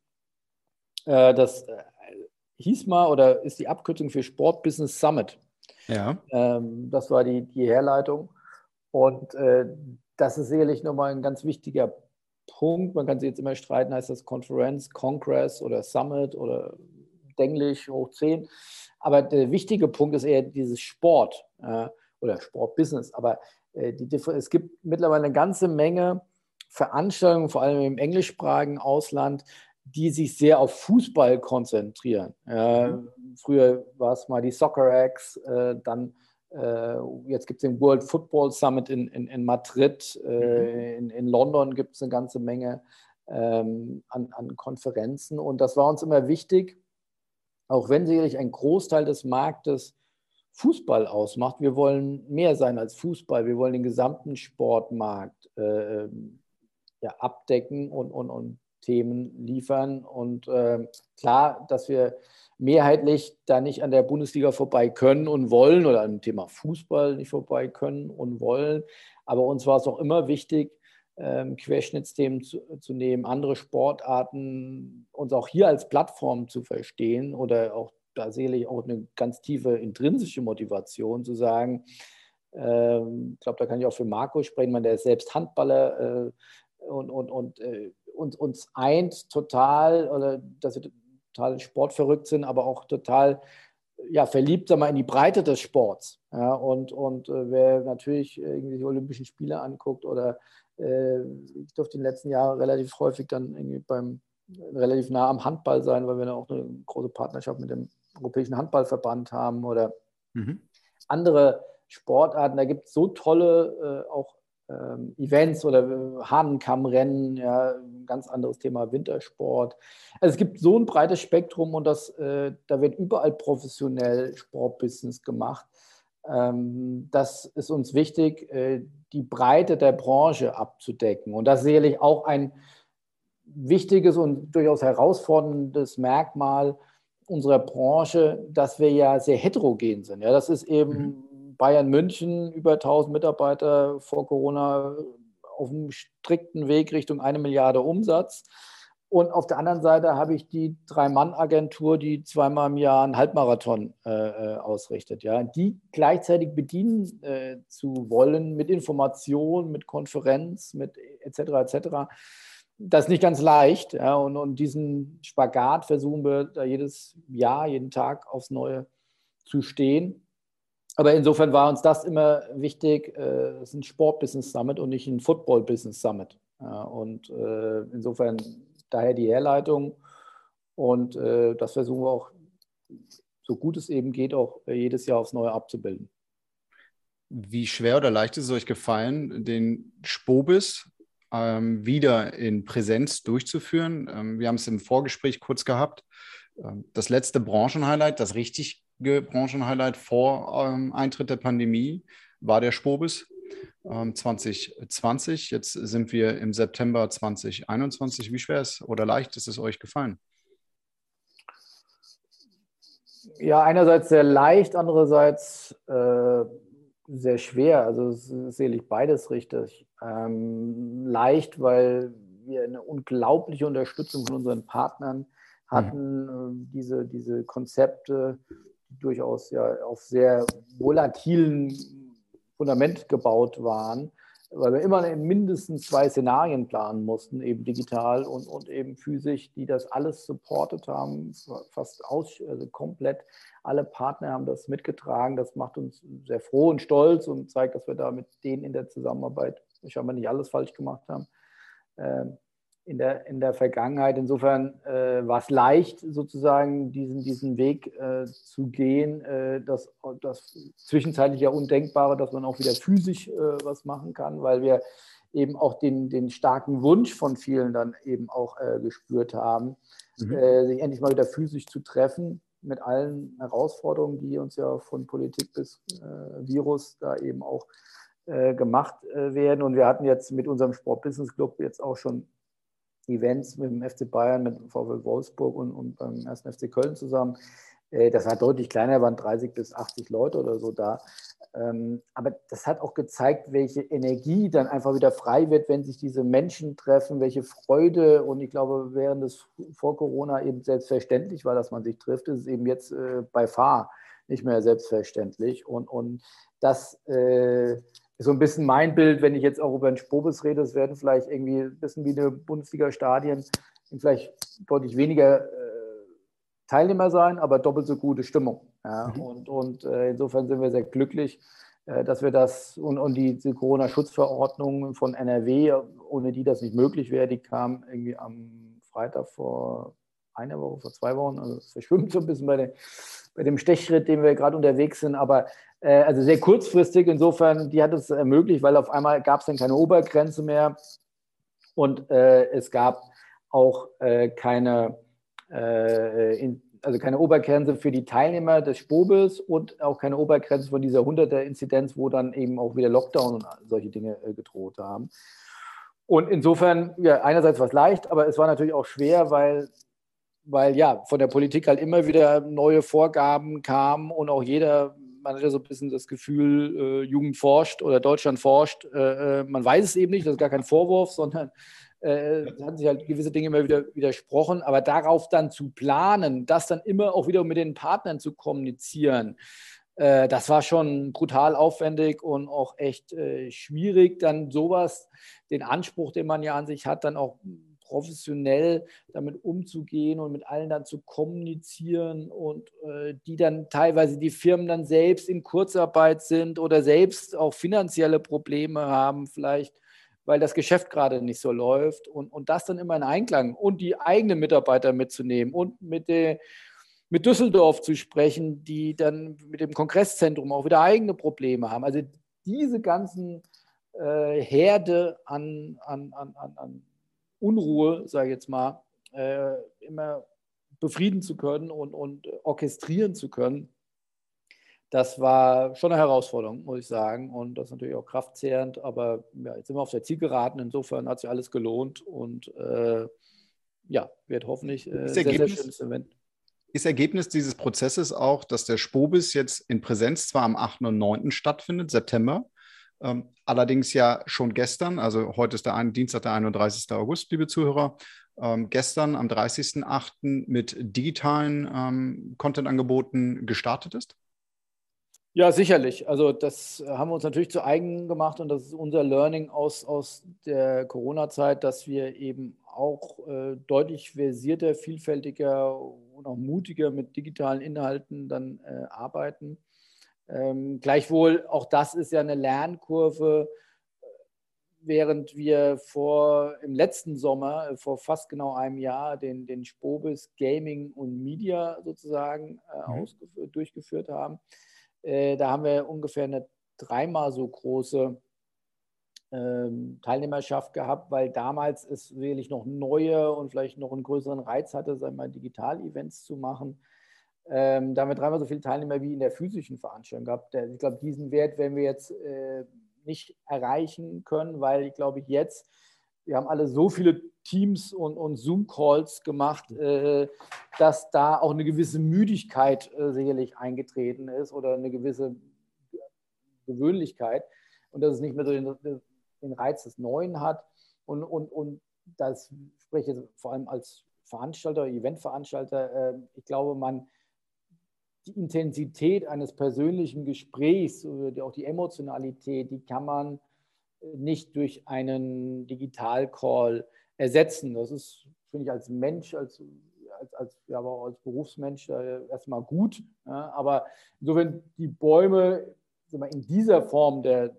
Äh, das äh, hieß mal oder ist die Abkürzung für Sport Business Summit. Ja. Ähm, das war die, die Herleitung. Und äh, das ist sicherlich nochmal ein ganz wichtiger Punkt. Man kann sich jetzt immer streiten, heißt das Konferenz, Congress oder Summit oder Denglisch hoch 10. Aber der wichtige Punkt ist eher dieses Sport äh, oder Sportbusiness. Aber äh, die, es gibt mittlerweile eine ganze Menge Veranstaltungen, vor allem im englischsprachigen Ausland, die sich sehr auf Fußball konzentrieren. Äh. Früher war es mal die Soccer X, äh, dann äh, jetzt gibt es den World Football Summit in, in, in Madrid, äh, mhm. in, in London gibt es eine ganze Menge ähm, an, an Konferenzen und das war uns immer wichtig, auch wenn sicherlich ein Großteil des Marktes Fußball ausmacht. Wir wollen mehr sein als Fußball. Wir wollen den gesamten Sportmarkt äh, ähm, ja, abdecken und, und, und Themen liefern. Und äh, klar, dass wir mehrheitlich da nicht an der Bundesliga vorbei können und wollen oder an dem Thema Fußball nicht vorbei können und wollen. Aber uns war es auch immer wichtig, ähm, Querschnittsthemen zu, zu, nehmen, andere Sportarten, uns auch hier als Plattform zu verstehen oder auch da sehe ich auch eine ganz tiefe intrinsische Motivation zu sagen, ähm, ich glaube, da kann ich auch für Marco sprechen, man, der ist selbst Handballer äh, und, und, und äh, uns, uns eint total, oder dass wir total sportverrückt sind, aber auch total ja, verliebt sag mal, in die Breite des Sports. Ja, und und äh, wer natürlich irgendwie die Olympischen Spiele anguckt oder äh, ich durfte in den letzten Jahren relativ häufig dann irgendwie beim relativ nah am Handball sein, weil wir dann auch eine große Partnerschaft mit dem Europäischen Handballverband haben oder mhm. andere Sportarten. Da gibt es so tolle äh, auch ähm, Events oder äh, Hahnenkammrennen, ja, ein ganz anderes Thema Wintersport. Also es gibt so ein breites Spektrum und das, äh, da wird überall professionell Sportbusiness gemacht. Ähm, das ist uns wichtig, äh, die Breite der Branche abzudecken. Und das ist sicherlich auch ein wichtiges und durchaus herausforderndes Merkmal unserer Branche, dass wir ja sehr heterogen sind. Ja, das ist eben mhm. Bayern München, über 1000 Mitarbeiter vor Corona auf einem strikten Weg Richtung eine Milliarde Umsatz. Und auf der anderen Seite habe ich die Drei-Mann-Agentur, die zweimal im Jahr einen Halbmarathon äh, äh, ausrichtet. Ja. Die gleichzeitig bedienen äh, zu wollen mit Information, mit Konferenz, mit etc. etc. Das ist nicht ganz leicht. Ja. Und, und diesen Spagat versuchen wir da jedes Jahr, jeden Tag aufs Neue zu stehen. Aber insofern war uns das immer wichtig. Äh, es ist ein Sport-Business Summit und nicht ein Football-Business Summit. Ja. Und äh, insofern daher die Herleitung. Und äh, das versuchen wir auch, so gut es eben geht, auch jedes Jahr aufs Neue abzubilden. Wie schwer oder leicht ist es euch gefallen, den Spobis ähm, wieder in Präsenz durchzuführen? Ähm, wir haben es im Vorgespräch kurz gehabt. Ähm, das letzte Branchenhighlight, das richtige Branchenhighlight vor ähm, Eintritt der Pandemie war der Spobis. 2020. Ähm, Jetzt sind wir im September 2021. Wie schwer ist oder leicht ist es euch gefallen? Ja, einerseits sehr leicht, andererseits äh, sehr schwer. Also sehe ich beides richtig. Ähm, leicht, weil wir eine unglaubliche Unterstützung von unseren Partnern hatten, mhm. diese, diese Konzepte, die durchaus ja auf sehr volatilen Fundament gebaut waren weil wir immer in mindestens zwei Szenarien planen mussten, eben digital und, und eben physisch, die das alles supportet haben, fast aus, also komplett. Alle Partner haben das mitgetragen. Das macht uns sehr froh und stolz und zeigt, dass wir da mit denen in der Zusammenarbeit scheinbar nicht alles falsch gemacht haben. Ähm, in der, in der Vergangenheit. Insofern äh, war es leicht, sozusagen diesen, diesen Weg äh, zu gehen. Äh, das, das zwischenzeitlich ja Undenkbare, dass man auch wieder physisch äh, was machen kann, weil wir eben auch den, den starken Wunsch von vielen dann eben auch äh, gespürt haben, mhm. Äh, sich endlich mal wieder physisch zu treffen mit allen Herausforderungen, die uns ja von Politik bis Virus da eben auch gemacht werden. Und wir hatten jetzt mit unserem Sport Business Club jetzt auch schon Events mit dem FC Bayern, mit VW Wolfsburg und, und beim 1. FC Köln zusammen. Äh, das war deutlich kleiner, waren 30 bis 80 Leute oder so da. Ähm, aber das hat auch gezeigt, welche Energie dann einfach wieder frei wird, wenn sich diese Menschen treffen, welche Freude. Und ich glaube, während es vor Corona eben selbstverständlich war, dass man sich trifft, ist es eben jetzt äh, bei Fahr nicht mehr selbstverständlich. Und, und das äh, so ein bisschen mein Bild, wenn ich jetzt auch über den Spobis rede, es werden vielleicht irgendwie ein bisschen wie eine Bundesliga-Stadien, vielleicht deutlich weniger äh, Teilnehmer sein, aber doppelt so gute Stimmung. Ja? Mhm. Und, und äh, insofern sind wir sehr glücklich, äh, dass wir das und, und die, die Corona-Schutzverordnung von NRW, ohne die das nicht möglich wäre, die kam irgendwie am Freitag vor einer Woche, vor zwei Wochen. Also es verschwimmt so ein bisschen bei, den, bei dem Stechschritt, den wir gerade unterwegs sind. Aber äh, also sehr kurzfristig. Insofern, die hat es ermöglicht, weil auf einmal gab es dann keine Obergrenze mehr und äh, es gab auch äh, keine, äh, in, also keine Obergrenze für die Teilnehmer des Spobes und auch keine Obergrenze von dieser 100er-Inzidenz, wo dann eben auch wieder Lockdown und solche Dinge äh, gedroht haben. Und insofern, ja, einerseits war es leicht, aber es war natürlich auch schwer, weil weil ja von der Politik halt immer wieder neue Vorgaben kamen und auch jeder man hat ja so ein bisschen das Gefühl, äh, Jugend forscht oder Deutschland forscht. Äh, äh man weiß es eben nicht, das ist gar kein Vorwurf, sondern äh, es haben sich halt gewisse Dinge immer wieder widersprochen. Aber darauf dann zu planen, das dann immer auch wieder mit den Partnern zu kommunizieren, äh, das war schon brutal aufwendig und auch echt äh, schwierig, dann sowas, den Anspruch, den man ja an sich hat, dann auch professionell damit umzugehen und mit allen dann zu kommunizieren und äh, die dann teilweise die Firmen dann selbst in Kurzarbeit sind oder selbst auch finanzielle Probleme haben, vielleicht weil das Geschäft gerade nicht so läuft und, und das dann immer in Einklang und die eigenen Mitarbeiter mitzunehmen und mit der mit Düsseldorf zu sprechen, die dann mit dem Kongresszentrum auch wieder eigene Probleme haben. Also diese ganzen äh, Herde an, an, an, an Unruhe, sage ich jetzt mal, äh, immer befrieden zu können und, und orchestrieren zu können, das war schon eine Herausforderung, muss ich sagen. Und das ist natürlich auch kraftzehrend, aber ja, jetzt sind wir auf der Zielgeraden. Insofern hat sich alles gelohnt und äh, ja, wird hoffentlich äh, sehr, sehr schönes Event. Ist Ergebnis dieses Prozesses auch, dass der Spobis jetzt in Präsenz zwar am 8. und 9. stattfindet, September, ähm, allerdings ja schon gestern, also heute ist der ein, Dienstag, der 31. August, liebe Zuhörer, ähm, gestern am 30.08. mit digitalen ähm, Content-Angeboten gestartet ist? Ja, sicherlich. Also das haben wir uns natürlich zu eigen gemacht und das ist unser Learning aus, aus der Corona-Zeit, dass wir eben auch äh, deutlich versierter, vielfältiger und auch mutiger mit digitalen Inhalten dann äh, arbeiten. Ähm, gleichwohl, auch das ist ja eine Lernkurve, während wir vor im letzten Sommer, äh, vor fast genau einem Jahr, den, den Spobis Gaming und Media sozusagen äh, mhm. durchgeführt haben. Äh, da haben wir ungefähr eine dreimal so große ähm, Teilnehmerschaft gehabt, weil damals es wirklich noch neue und vielleicht noch einen größeren Reiz hatte, sagen wir mal, Digital-Events zu machen ähm, da haben wir dreimal so viele Teilnehmer wie in der physischen Veranstaltung gehabt. Ich glaube, diesen Wert werden wir jetzt äh, nicht erreichen können, weil ich glaube, jetzt wir haben alle so viele Teams und, und Zoom-Calls gemacht, äh, dass da auch eine gewisse Müdigkeit äh, sicherlich eingetreten ist oder eine gewisse Gewöhnlichkeit und dass es nicht mehr so den, den Reiz des Neuen hat. Und, und, und das spreche ich vor allem als Veranstalter, Eventveranstalter. Äh, ich glaube, man die Intensität eines persönlichen Gesprächs, oder auch die Emotionalität, die kann man nicht durch einen Digital-Call ersetzen. Das ist, finde ich, als Mensch, als, als, als, ja, aber als Berufsmensch äh, erstmal gut. Ja, aber insofern die Bäume wir, in dieser Form der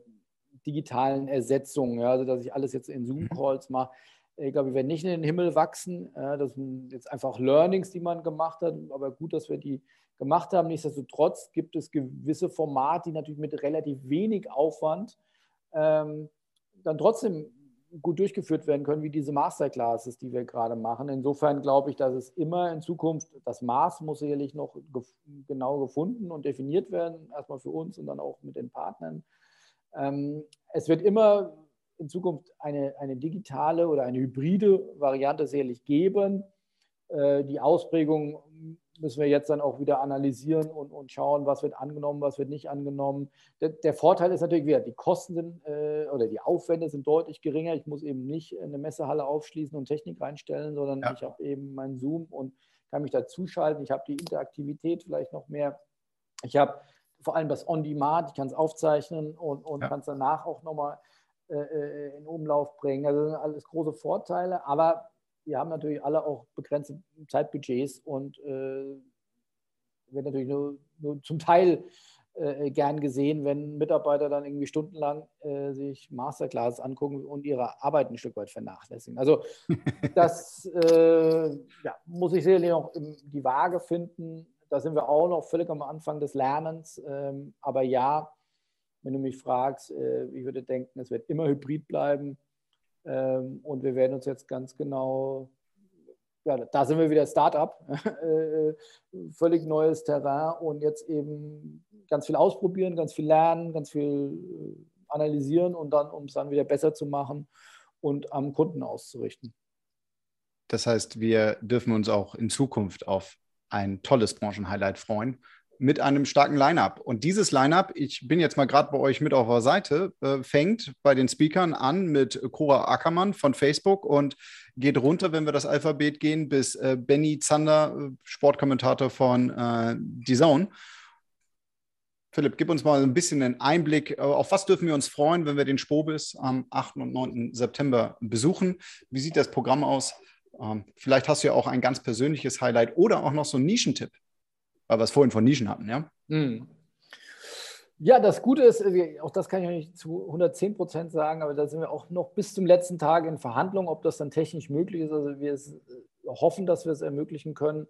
digitalen Ersetzung, ja, also dass ich alles jetzt in Zoom-Calls mache, ich glaube, wir werden nicht in den Himmel wachsen. Das sind jetzt einfach Learnings, die man gemacht hat, aber gut, dass wir die gemacht haben. Nichtsdestotrotz gibt es gewisse Formate, die natürlich mit relativ wenig Aufwand ähm, dann trotzdem gut durchgeführt werden können, wie diese Masterclasses, die wir gerade machen. Insofern glaube ich, dass es immer in Zukunft, das Maß muss sicherlich noch gef genau gefunden und definiert werden, erstmal für uns und dann auch mit den Partnern. Ähm, es wird immer in Zukunft eine, eine digitale oder eine hybride Variante sicherlich geben. Äh, die Ausprägung müssen wir jetzt dann auch wieder analysieren und, und schauen, was wird angenommen, was wird nicht angenommen. Der, der Vorteil ist natürlich wieder, die Kosten sind äh, oder die Aufwände sind deutlich geringer. Ich muss eben nicht eine Messehalle aufschließen und Technik reinstellen, sondern ja. ich habe eben meinen Zoom und kann mich dazuschalten. Ich habe die Interaktivität vielleicht noch mehr. Ich habe vor allem das On-Demand, ich kann es aufzeichnen und, und ja. kann es danach auch nochmal äh, äh, in Umlauf bringen. Also das sind alles große Vorteile, aber wir haben natürlich alle auch begrenzte Zeitbudgets und äh, wird natürlich nur, nur zum Teil äh, gern gesehen, wenn Mitarbeiter dann irgendwie stundenlang äh, sich Masterclass angucken und ihre Arbeit ein Stück weit vernachlässigen. Also das äh, ja, muss ich sicherlich noch in die Waage finden. Da sind wir auch noch völlig am Anfang des Lernens. Ähm, aber ja, wenn du mich fragst, äh, ich würde denken, es wird immer hybrid bleiben. Ähm, und wir werden uns jetzt ganz genau, ja, da sind wir wieder Startup, äh, völlig neues Terrain und jetzt eben ganz viel ausprobieren, ganz viel lernen, ganz viel äh, analysieren und dann, um es dann wieder besser zu machen und am Kunden auszurichten. Das heißt, wir dürfen uns auch in Zukunft auf ein tolles Branchenhighlight freuen mit einem starken Line-up. Und dieses Line-up, ich bin jetzt mal gerade bei euch mit auf der Seite, äh, fängt bei den Speakern an mit Cora Ackermann von Facebook und geht runter, wenn wir das Alphabet gehen, bis äh, Benny Zander, äh, Sportkommentator von äh, DAZN. Philipp, gib uns mal ein bisschen einen Einblick, äh, auf was dürfen wir uns freuen, wenn wir den Spobis am 8. und 9. September besuchen. Wie sieht das Programm aus? Ähm, vielleicht hast du ja auch ein ganz persönliches Highlight oder auch noch so einen Nischentipp weil wir es vorhin von Nischen hatten, ja? Hm. Ja, das Gute ist, auch das kann ich nicht zu 110 Prozent sagen, aber da sind wir auch noch bis zum letzten Tag in Verhandlungen, ob das dann technisch möglich ist. Also wir äh, hoffen, dass wir es ermöglichen können,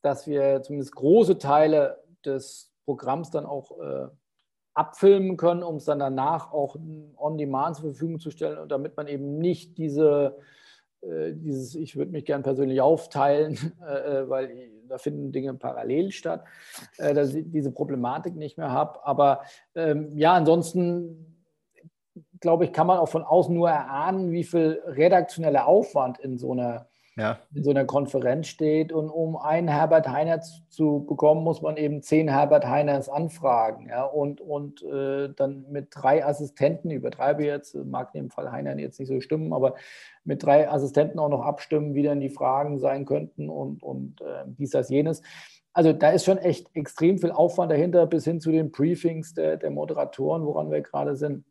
dass wir zumindest große Teile des Programms dann auch äh, abfilmen können, um es dann danach auch on demand zur Verfügung zu stellen, und damit man eben nicht diese äh, dieses, ich würde mich gern persönlich aufteilen, äh, äh, weil da finden Dinge parallel statt, dass ich diese Problematik nicht mehr habe. Aber ähm, ja, ansonsten glaube ich, kann man auch von außen nur erahnen, wie viel redaktioneller Aufwand in so einer ja. in so einer Konferenz steht. Und um einen Herbert Heiner zu bekommen, muss man eben zehn Herbert Heiners anfragen. Ja? Und, und äh, dann mit drei Assistenten, übertreibe jetzt, mag in dem Fall Heiner jetzt nicht so stimmen, aber mit drei Assistenten auch noch abstimmen, wie dann die Fragen sein könnten und, und äh, dies, das, jenes. Also da ist schon echt extrem viel Aufwand dahinter, bis hin zu den Briefings der, der Moderatoren, woran wir gerade sind.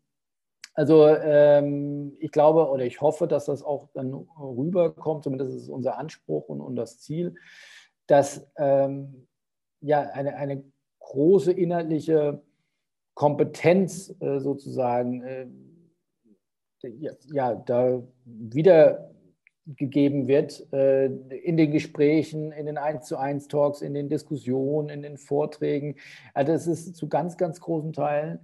Also ähm, ich glaube oder ich hoffe, dass das auch dann rüberkommt, zumindest ist es unser Anspruch und, und das Ziel, dass ähm, ja eine, eine große inhaltliche Kompetenz äh, sozusagen äh, ja, ja, da wiedergegeben wird äh, in den Gesprächen, in den 1 zu 1 Talks, in den Diskussionen, in den Vorträgen. Also es ist zu ganz, ganz großen Teilen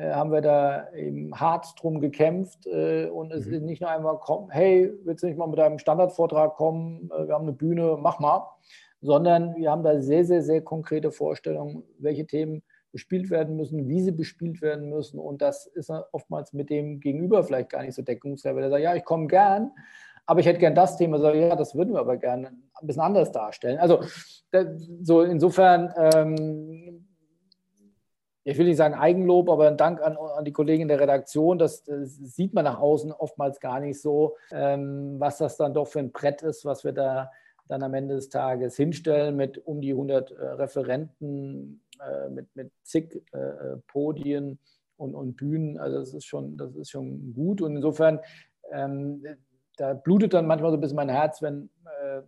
haben wir da eben hart drum gekämpft äh, und es mhm. ist nicht nur einmal, komm, hey, willst du nicht mal mit deinem Standardvortrag kommen, äh, wir haben eine Bühne, mach mal, sondern wir haben da sehr, sehr, sehr konkrete Vorstellungen, welche Themen bespielt werden müssen, wie sie bespielt werden müssen. Und das ist oftmals mit dem Gegenüber vielleicht gar nicht so deckungsgleich, weil er sagt, ja, ich komme gern, aber ich hätte gern das Thema. Sage, ja, das würden wir aber gerne ein bisschen anders darstellen. Also so insofern, ähm, ich will nicht sagen Eigenlob, aber ein Dank an, an die Kollegen der Redaktion. Das, das, sieht man nach außen oftmals gar nicht so, ähm, was das dann doch für ein Brett ist, was wir da dann am Ende des Tages hinstellen mit um die 100 äh, Referenten, äh, mit, mit zig äh, Podien und, und Bühnen. Also das ist schon, das ist schon gut. Und insofern, ähm, da blutet dann manchmal so ein bisschen mein Herz, wenn, äh,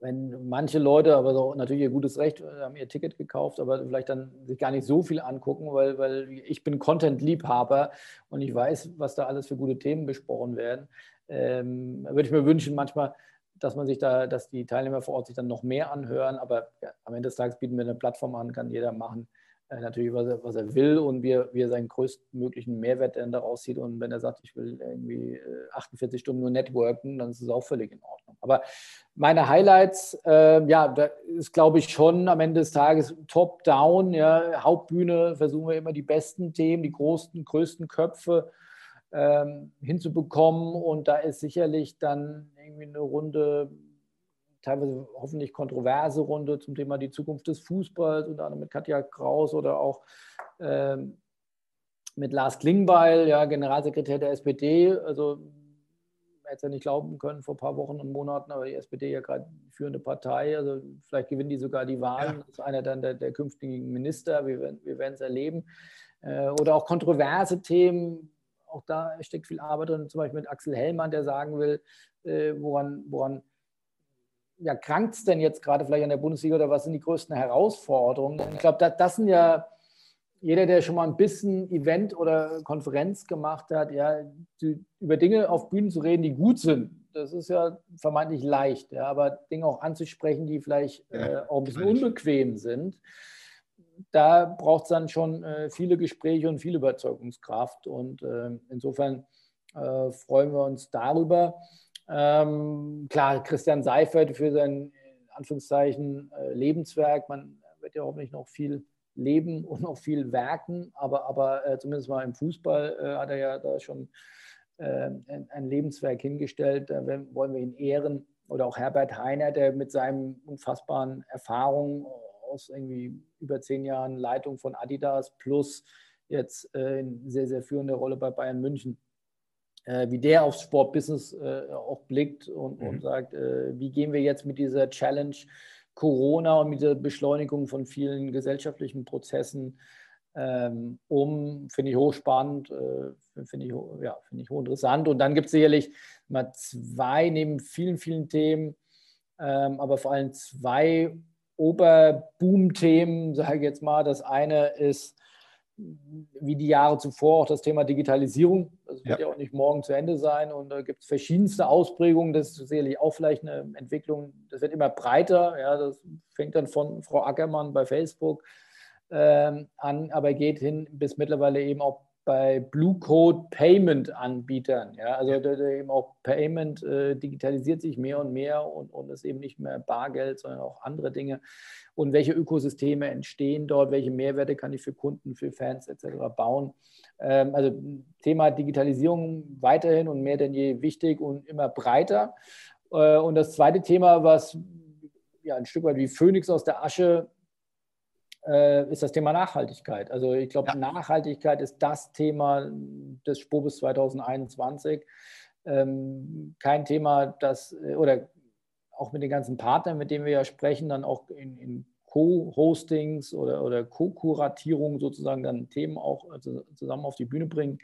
wenn manche Leute, aber so natürlich ihr gutes Recht, äh, haben ihr Ticket gekauft, aber vielleicht dann sich gar nicht so viel angucken, weil, weil ich bin Content-Liebhaber und ich weiß, was da alles für gute Themen besprochen werden. Ähm, würde ich mir wünschen, manchmal, dass man sich da, dass die Teilnehmer vor Ort sich dann noch mehr anhören. Aber ja, am Ende des Tages bieten wir eine Plattform an, kann jeder machen, äh, natürlich, was er, was er will und wie er, wie er seinen größtmöglichen Mehrwert dann daraus zieht. Und wenn er sagt, ich will irgendwie 48 äh, Stunden nur networken, dann ist es auch völlig in Ordnung. Aber meine Highlights, äh, ja, da ist, glaube ich, schon am Ende des Tages top-down, ja, Hauptbühne versuchen wir immer die besten Themen, die großen, größten Köpfe ähm, hinzubekommen. Und da ist sicherlich dann irgendwie eine Runde, teilweise hoffentlich kontroverse Runde zum Thema die Zukunft des Fußballs, unter anderem mit Katja Kraus oder auch ähm, mit Lars Klingbeil, ja, Generalsekretär der SPD. Also hätte es ja nicht glauben können vor ein paar Wochen und Monaten, aber die SPD ja gerade führende Partei. Also vielleicht gewinnen die sogar die Wahlen. Ja. Das ist einer dann der, der künftigen Minister. Wir, wir werden es erleben. Äh, oder auch kontroverse Themen, auch da steckt viel Arbeit drin, zum Beispiel mit Axel Hellmann, der sagen will, äh, woran, woran ja, krankt es denn jetzt gerade vielleicht an der Bundesliga oder was sind die größten Herausforderungen? Ich glaube, das, das sind ja jeder, der schon mal ein bisschen Event oder Konferenz gemacht hat, ja, die, über Dinge auf Bühnen zu reden, die gut sind, das ist ja vermeintlich leicht, ja, aber Dinge auch anzusprechen, die vielleicht ja, äh, auch ein bisschen unbequem sind, da braucht es dann schon äh, viele Gespräche und viel Überzeugungskraft. Und äh, insofern äh, freuen wir uns darüber. Ähm, klar, Christian Seifert für sein Anführungszeichen äh, Lebenswerk. Man wird ja hoffentlich noch viel leben und noch viel werken, aber, aber äh, zumindest mal im Fußball äh, hat er ja da schon ein, ein, Lebenswerk hingestellt. Da wollen wir ihn ehren. Oder auch Herbert Heiner, der mit seinen unfassbaren Erfahrungen aus irgendwie über zehn Jahren Leitung von Adidas plus jetzt äh, eine sehr, sehr führende Rolle bei Bayern München. Äh, wie der aufs Sportbusiness äh, auch blickt und, mhm. und sagt, äh, wie gehen wir jetzt mit dieser Challenge Corona und mit der Beschleunigung von vielen gesellschaftlichen Prozessen ähm, um, finde ich hochspannend, finde ich, ja, find ich hochinteressant. Und dann gibt es sicherlich mal zwei, neben vielen, vielen Themen, ähm, aber vor allem zwei Oberboom-Themen, sage ich jetzt mal. Das eine ist, wie die Jahre zuvor, auch das Thema Digitalisierung. Das wird ja, ja auch nicht morgen zu Ende sein und da gibt es verschiedenste Ausprägungen. Das ist sicherlich auch vielleicht eine Entwicklung, das wird immer breiter. Ja, das fängt dann von Frau Ackermann bei Facebook ähm, an, aber geht hin bis mittlerweile eben auch bei Blue Code Payment Anbietern. Ja, also eben auch Payment äh, digitalisiert sich mehr und mehr und, und ist eben nicht mehr Bargeld, sondern auch andere Dinge. Und welche Ökosysteme entstehen dort, welche Mehrwerte kann ich für Kunden, für Fans etc. bauen. Ähm, also Thema Digitalisierung weiterhin und mehr denn je wichtig und immer breiter. Äh, und das zweite Thema, was ja ein Stück weit wie Phönix aus der Asche äh, ist das Thema Nachhaltigkeit. Also ich glaube, ja. Nachhaltigkeit ist das Thema des Spobis 2021. Ähm, kein Thema, das, äh, oder auch mit den ganzen Partnern, mit denen wir ja sprechen, dann auch in, in Co-Hostings oder, oder Co-Kuratierung sozusagen dann Themen auch also zusammen auf die Bühne bringen.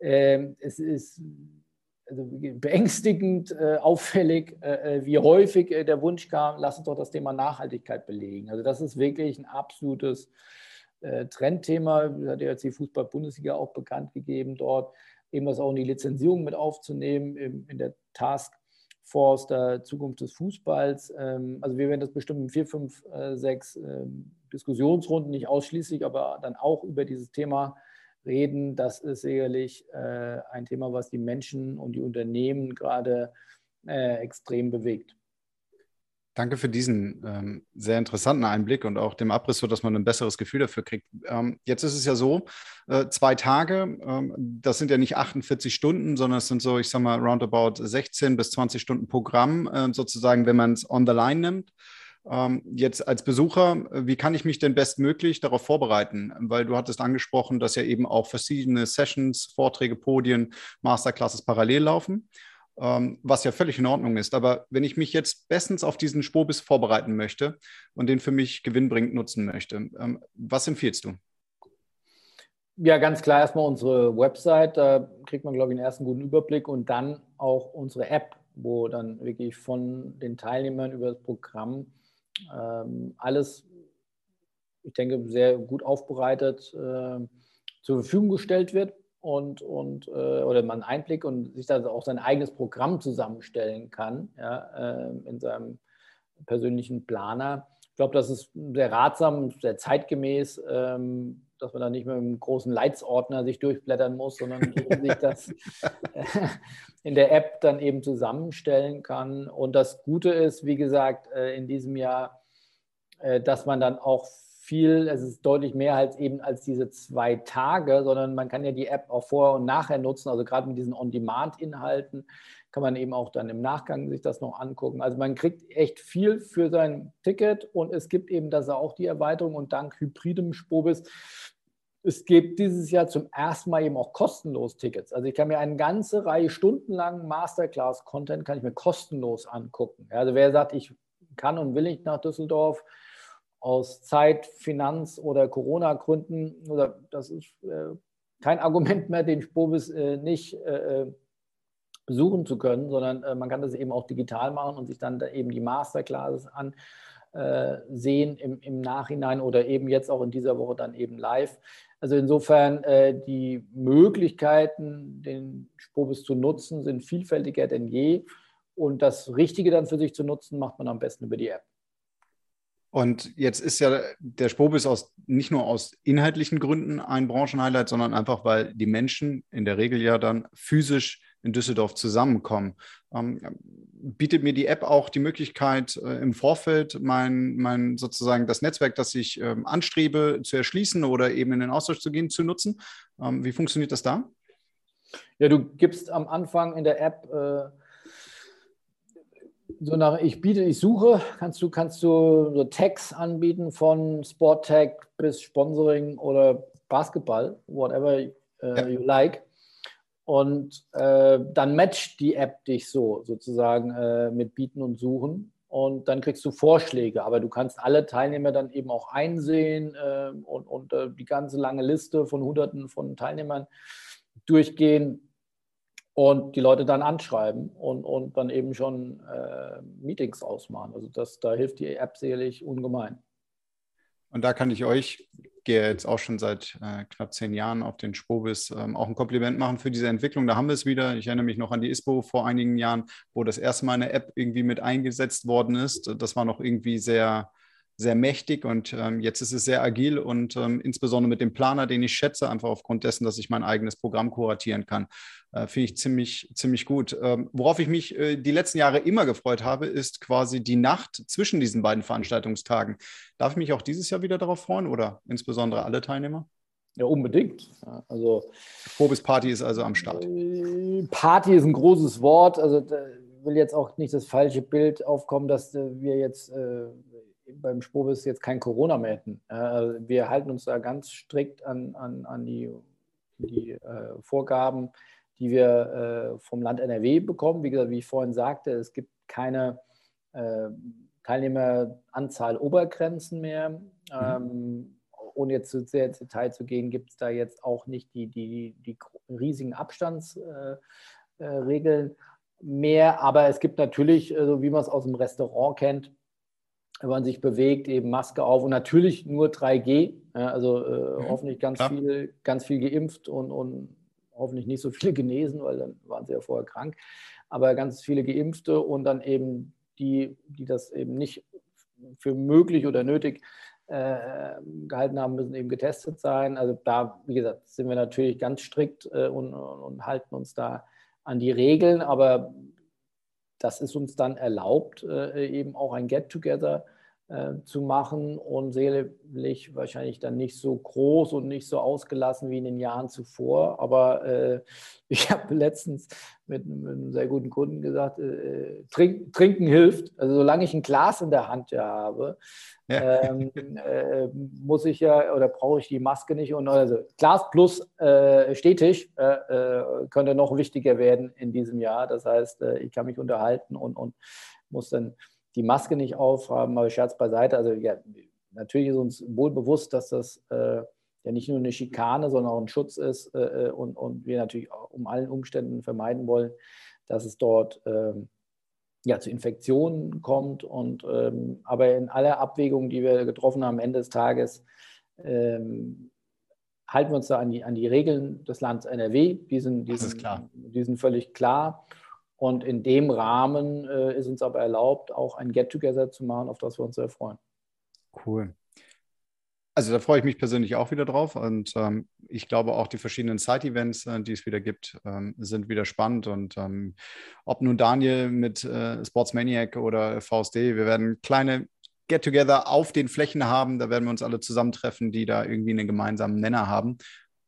Ähm, es ist also beängstigend äh, auffällig, äh, äh, wie häufig äh, der Wunsch kam, lass uns doch das Thema Nachhaltigkeit belegen. Also das ist wirklich ein absolutes äh, Trendthema. Das hat ja jetzt die Fußball-Bundesliga auch bekannt gegeben, dort eben das auch in die Lizenzierung mit aufzunehmen, in, in der Taskforce der Zukunft des Fußballs. Ähm, also wir werden das bestimmt in vier, fünf, sechs ähm, Diskussionsrunden nicht ausschließlich, aber dann auch über dieses Thema reden. Das ist sicherlich äh, ein Thema, was die Menschen und die Unternehmen gerade äh, extrem bewegt. Danke für diesen ähm, sehr interessanten Einblick und auch dem Abriss, sodass man ein besseres Gefühl dafür kriegt. Ähm, jetzt ist es ja so, äh, zwei Tage, ähm, das sind ja nicht 48 Stunden, sondern es sind so, ich sag mal, roundabout 16 bis 20 Stunden Programm, äh, sozusagen, wenn man es on the line nimmt. Ähm, jetzt als Besucher, wie kann ich mich denn bestmöglich darauf vorbereiten? Weil du hattest angesprochen, dass ja eben auch verschiedene Sessions, Vorträge, Podien, Masterclasses parallel laufen ähm, was ja völlig in Ordnung ist. Aber wenn ich mich jetzt bestens auf diesen Spobis vorbereiten möchte und den für mich gewinnbringend nutzen möchte, ähm, was empfiehlst du? Ja, ganz klar erstmal unsere Website, da kriegt man, glaube ich, einen ersten guten Überblick und dann auch unsere App, wo dann wirklich von den Teilnehmern über das Programm ähm, alles, ich denke, sehr gut aufbereitet äh, zur Verfügung gestellt wird und, und äh, oder man Einblick und sich da auch sein eigenes Programm zusammenstellen kann ja, äh, in seinem persönlichen Planer. Ich glaube, das ist sehr ratsam, sehr zeitgemäß, ähm, dass man da nicht mit einem großen Leitsordner sich durchblättern muss, sondern sich das in der App dann eben zusammenstellen kann. Und das Gute ist, wie gesagt, äh, in diesem Jahr, äh, dass man dann auch viel, es ist deutlich mehr als eben als diese zwei Tage, sondern man kann ja die App auch vorher und nachher nutzen. Also gerade mit diesen On-Demand-Inhalten kann man eben auch dann im Nachgang sich das noch angucken. Also man kriegt echt viel für sein Ticket und es gibt eben das auch die Erweiterung und dank hybridem Spobis es gibt dieses Jahr zum ersten Mal eben auch kostenlos Tickets. Also ich kann mir eine ganze Reihe stundenlangen Masterclass-Content kann ich mir kostenlos angucken. Also wer sagt, ich kann und will nicht nach Düsseldorf, aus Zeit, Finanz oder Corona-Gründen, oder das ist äh, kein Argument mehr, den Spobis äh, nicht äh, äh, besuchen zu können, sondern äh, man kann das eben auch digital machen und sich dann da eben die Masterclasses ansehen im, im Nachhinein oder eben jetzt auch in dieser Woche dann eben live. Also insofern äh, die Möglichkeiten, den Spobis zu nutzen, sind vielfältiger denn je. Und das Richtige dann für sich zu nutzen, macht man am besten über die App. Und jetzt ist ja der Spobis aus, nicht nur aus inhaltlichen Gründen ein Branchenhighlight, sondern einfach, weil die Menschen in der Regel ja dann physisch in Düsseldorf zusammenkommen. Ähm, bietet mir die App auch die Möglichkeit, äh, im Vorfeld mein, mein sozusagen das Netzwerk, das ich ähm, anstrebe, zu erschließen oder eben in den Austausch zu gehen, zu nutzen? Ähm, wie funktioniert das da? Ja, du gibst am Anfang in der App äh, so nach ich biete, ich suche, kannst du, kannst du so Tags anbieten von Sporttag bis Sponsoring oder Basketball, whatever uh, ja. you like. Und äh, dann matcht die App dich so sozusagen äh, mit Bieten und Suchen. Und dann kriegst du Vorschläge, aber du kannst alle Teilnehmer dann eben auch einsehen äh, und, und äh, die ganze lange Liste von Hunderten von Teilnehmern durchgehen und die Leute dann anschreiben und, und dann eben schon äh, Meetings ausmachen. Also das, da hilft die App sicherlich ungemein. Und da kann ich euch, gehe jetzt auch schon seit äh, knapp zehn Jahren auf den Spobis, ähm, auch ein Kompliment machen für diese Entwicklung. Da haben wir es wieder. Ich erinnere mich noch an die ISPO vor einigen Jahren, wo das erste Mal eine App irgendwie mit eingesetzt worden ist. Das war noch irgendwie sehr, sehr mächtig und ähm, jetzt ist es sehr agil und ähm, insbesondere mit dem Planer, den ich schätze, einfach aufgrund dessen, dass ich mein eigenes Programm kuratieren kann, äh, finde ich ziemlich, ziemlich gut. Ähm, worauf ich mich äh, die letzten Jahre immer gefreut habe, ist quasi die Nacht zwischen diesen beiden Veranstaltungstagen. Darf ich mich auch dieses Jahr wieder darauf freuen oder insbesondere alle Teilnehmer? Ja, unbedingt. Also Probes Party ist also am Start. Äh, Party ist ein großes Wort. Also will jetzt auch nicht das falsche Bild aufkommen, dass äh, wir jetzt äh, beim Spobis jetzt kein Corona mehr hätten. Äh, wir halten uns da ganz strikt an, an, an die, die äh, Vorgaben, die wir äh, vom Land NRW bekommen. Wie gesagt, wie ich vorhin sagte, es gibt keine äh, Teilnehmeranzahl Obergrenzen mehr. Mhm. Ähm, ohne jetzt zu sehr ins Detail zu gehen, gibt es da jetzt auch nicht die, die, die riesigen Abstandsregeln äh, äh, mehr. Aber es gibt natürlich, so wie man es aus dem Restaurant kennt, wenn man sich bewegt, eben Maske auf und natürlich nur 3G, ja, also äh, mhm, hoffentlich ganz viel, ganz viel geimpft und, und hoffentlich nicht so viele genesen, weil dann waren sie ja vorher krank, aber ganz viele Geimpfte und dann eben die, die das eben nicht für möglich oder nötig äh, gehalten haben, müssen eben getestet sein. Also da, wie gesagt, sind wir natürlich ganz strikt äh, und, und halten uns da an die Regeln, aber das ist uns dann erlaubt, äh, eben auch ein Get-Together äh, zu machen und sicherlich wahrscheinlich dann nicht so groß und nicht so ausgelassen wie in den Jahren zuvor. Aber äh, ich habe letztens mit, mit, einem sehr guten Kunden gesagt, äh, trink, trinken hilft. Also solange ich ein Glas in der Hand ja habe, ja. Ähm, äh, muss ich ja oder brauche ich die Maske nicht. Und also Glas plus äh, stetig äh, könnte noch wichtiger werden in diesem Jahr. Das heißt, ich kann mich unterhalten und, und muss dann die Maske nicht aufhaben, aber Scherz beiseite. Also ja, natürlich ist uns wohl bewusst, dass das äh, ja nicht nur eine Schikane, sondern auch ein Schutz ist äh, äh und, und wir natürlich um allen Umständen vermeiden wollen, dass es dort ähm, ja, zu Infektionen kommt. Und, ähm, aber in aller Abwägung, die wir getroffen haben am Ende des Tages, ähm, halten wir uns da an die, an die Regeln des Landes NRW. Die sind, die sind, die sind völlig klar. Und in dem Rahmen äh, ist uns aber erlaubt, auch ein Get-Together zu machen, auf das wir uns sehr freuen. Cool. Also da freue ich mich persönlich auch wieder drauf und ähm, ich glaube auch die verschiedenen Side-Events, äh, die es wieder gibt, ähm, sind wieder spannend und ähm, ob nun Daniel mit äh, Sportsmaniac oder VSD, wir werden kleine Get-Together auf den Flächen haben, da werden wir uns alle zusammentreffen, die da irgendwie einen gemeinsamen Nenner haben.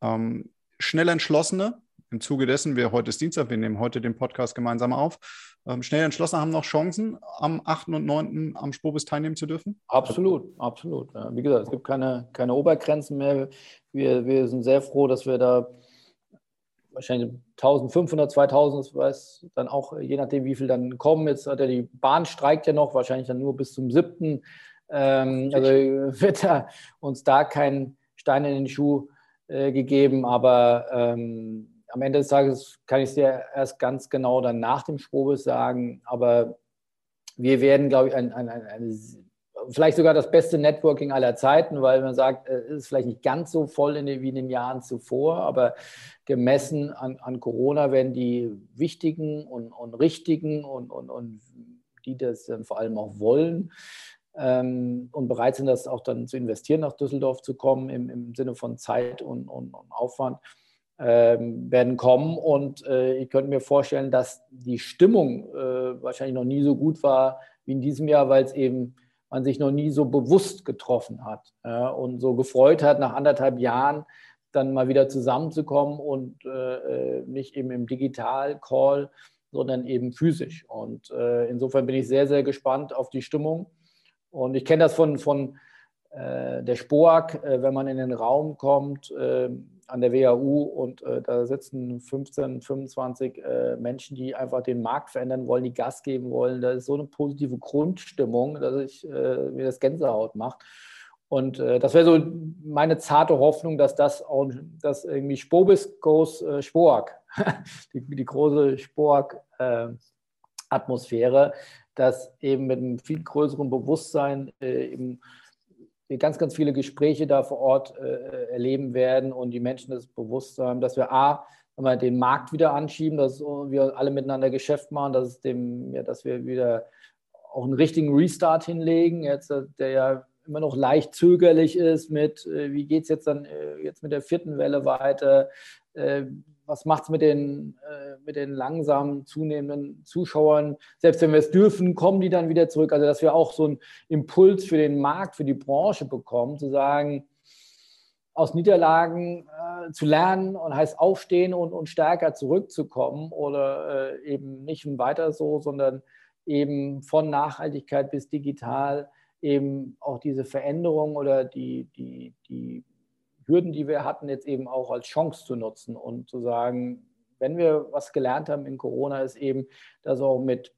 Ähm, schnell entschlossene, im Zuge dessen, wir heute ist Dienstag, wir nehmen heute den Podcast gemeinsam auf, ähm, schnell entschlossen haben noch Chancen, am 8. und 9. am Spobis teilnehmen zu dürfen? Absolut, absolut. Ja. Wie gesagt, es gibt keine, keine Obergrenzen mehr. Wir, wir sind sehr froh, dass wir da wahrscheinlich 1500, 2000, das weiß dann auch, je nachdem, wie viel dann kommen. Jetzt hat ja die Bahn streikt ja noch, wahrscheinlich dann nur bis zum 7. Ähm, also wird da, uns da kein Stein in den Schuh äh, gegeben, aber ähm, am Ende des Tages kann ich es dir erst ganz genau dann nach dem Sprobis sagen, aber wir werden, glaube ich, ein, ein, ein, eine, vielleicht sogar das beste Networking aller Zeiten, weil man sagt, es ist vielleicht nicht ganz so voll in den, wie in den Jahren zuvor, aber gemessen an, an Corona werden die wichtigen und, und richtigen und, und, und die das dann vor allem auch wollen, ähm, und bereit sind, das auch dann zu investieren, nach Düsseldorf zu kommen, im, im Sinne von Zeit und, Aufwand werden kommen. Und äh, ich könnte mir vorstellen, dass die Stimmung äh, wahrscheinlich noch nie so gut war wie in diesem Jahr, weil es eben man sich noch nie so bewusst getroffen hat ja, und so gefreut hat, nach anderthalb Jahren dann mal wieder zusammenzukommen und äh, äh nicht eben im Digital-Call, sondern eben physisch. Und äh, insofern bin ich sehr, sehr gespannt auf die Stimmung. Und ich kenne das von, von äh, der Spoak, wenn man in den Raum kommt, ähm, an der WHU und äh, da sitzen 15, 25 äh, Menschen, die einfach den Markt verändern wollen, die Gas geben wollen. Da ist so eine positive Grundstimmung, dass ich äh, mir das Gänsehaut macht. Und äh, das wäre so meine zarte Hoffnung, dass das auch, dass irgendwie Spobis goes äh, Spoak, die, die, große Spoak-Atmosphäre, äh, dass eben mit einem viel größeren Bewusstsein eben wir ganz, ganz viele Gespräche da vor Ort äh, erleben werden und die Menschen das bewusst haben, dass wir A, wir den Markt wieder anschieben, dass wir alle miteinander Geschäft machen, dass, dem, ja, dass wir wieder auch einen richtigen Restart hinlegen, jetzt, äh, der ja immer noch leicht zögerlich ist mit, äh, wie geht es jetzt dann äh, jetzt mit der vierten Welle weiter, äh, was macht es mit den, äh, mit den langsam zunehmenden Zuschauern? Selbst wenn wir es dürfen, kommen die dann wieder zurück. Also, dass wir auch so einen Impuls für den Markt, für die Branche bekommen, zu sagen, aus Niederlagen äh, zu lernen und heißt aufstehen und, und stärker zurückzukommen oder äh, eben nicht weiter so, sondern eben von Nachhaltigkeit bis digital eben auch diese Veränderung oder die, die, die Hürden, die wir hatten, jetzt eben auch als Chance zu nutzen und zu sagen, wenn wir was gelernt haben in Corona, ist eben, dass wir auch mit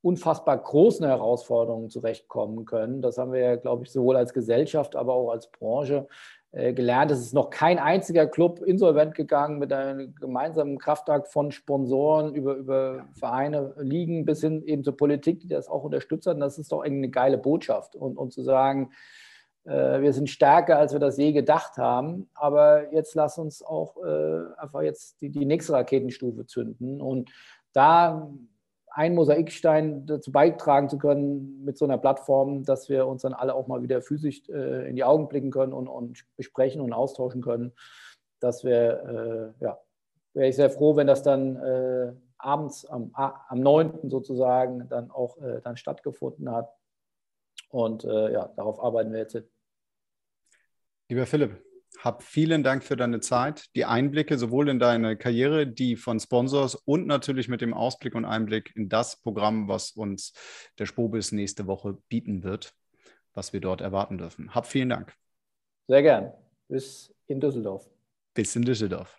unfassbar großen Herausforderungen zurechtkommen können. Das haben wir ja, glaube ich, sowohl als Gesellschaft, aber auch als Branche äh, gelernt. Es ist noch kein einziger Club insolvent gegangen mit einem gemeinsamen Kraftakt von Sponsoren über, über Vereine, Ligen bis hin eben zur Politik, die das auch unterstützt hat. Das ist doch eine geile Botschaft. Und, und zu sagen, wir sind stärker, als wir das je gedacht haben. Aber jetzt lass uns auch äh, einfach jetzt die, die nächste Raketenstufe zünden. Und da ein Mosaikstein dazu beitragen zu können mit so einer Plattform, dass wir uns dann alle auch mal wieder physisch äh, in die Augen blicken können und, und besprechen und austauschen können. Das wäre, äh, ja, wäre ich sehr froh, wenn das dann äh, abends am, am 9. sozusagen dann auch äh, dann stattgefunden hat. Und äh, ja, darauf arbeiten wir jetzt. Lieber Philipp, hab vielen Dank für deine Zeit, die Einblicke sowohl in deine Karriere, die von Sponsors und natürlich mit dem Ausblick und Einblick in das Programm, was uns der Spobis nächste Woche bieten wird, was wir dort erwarten dürfen. Hab vielen Dank. Sehr gern. Bis in Düsseldorf. Bis in Düsseldorf.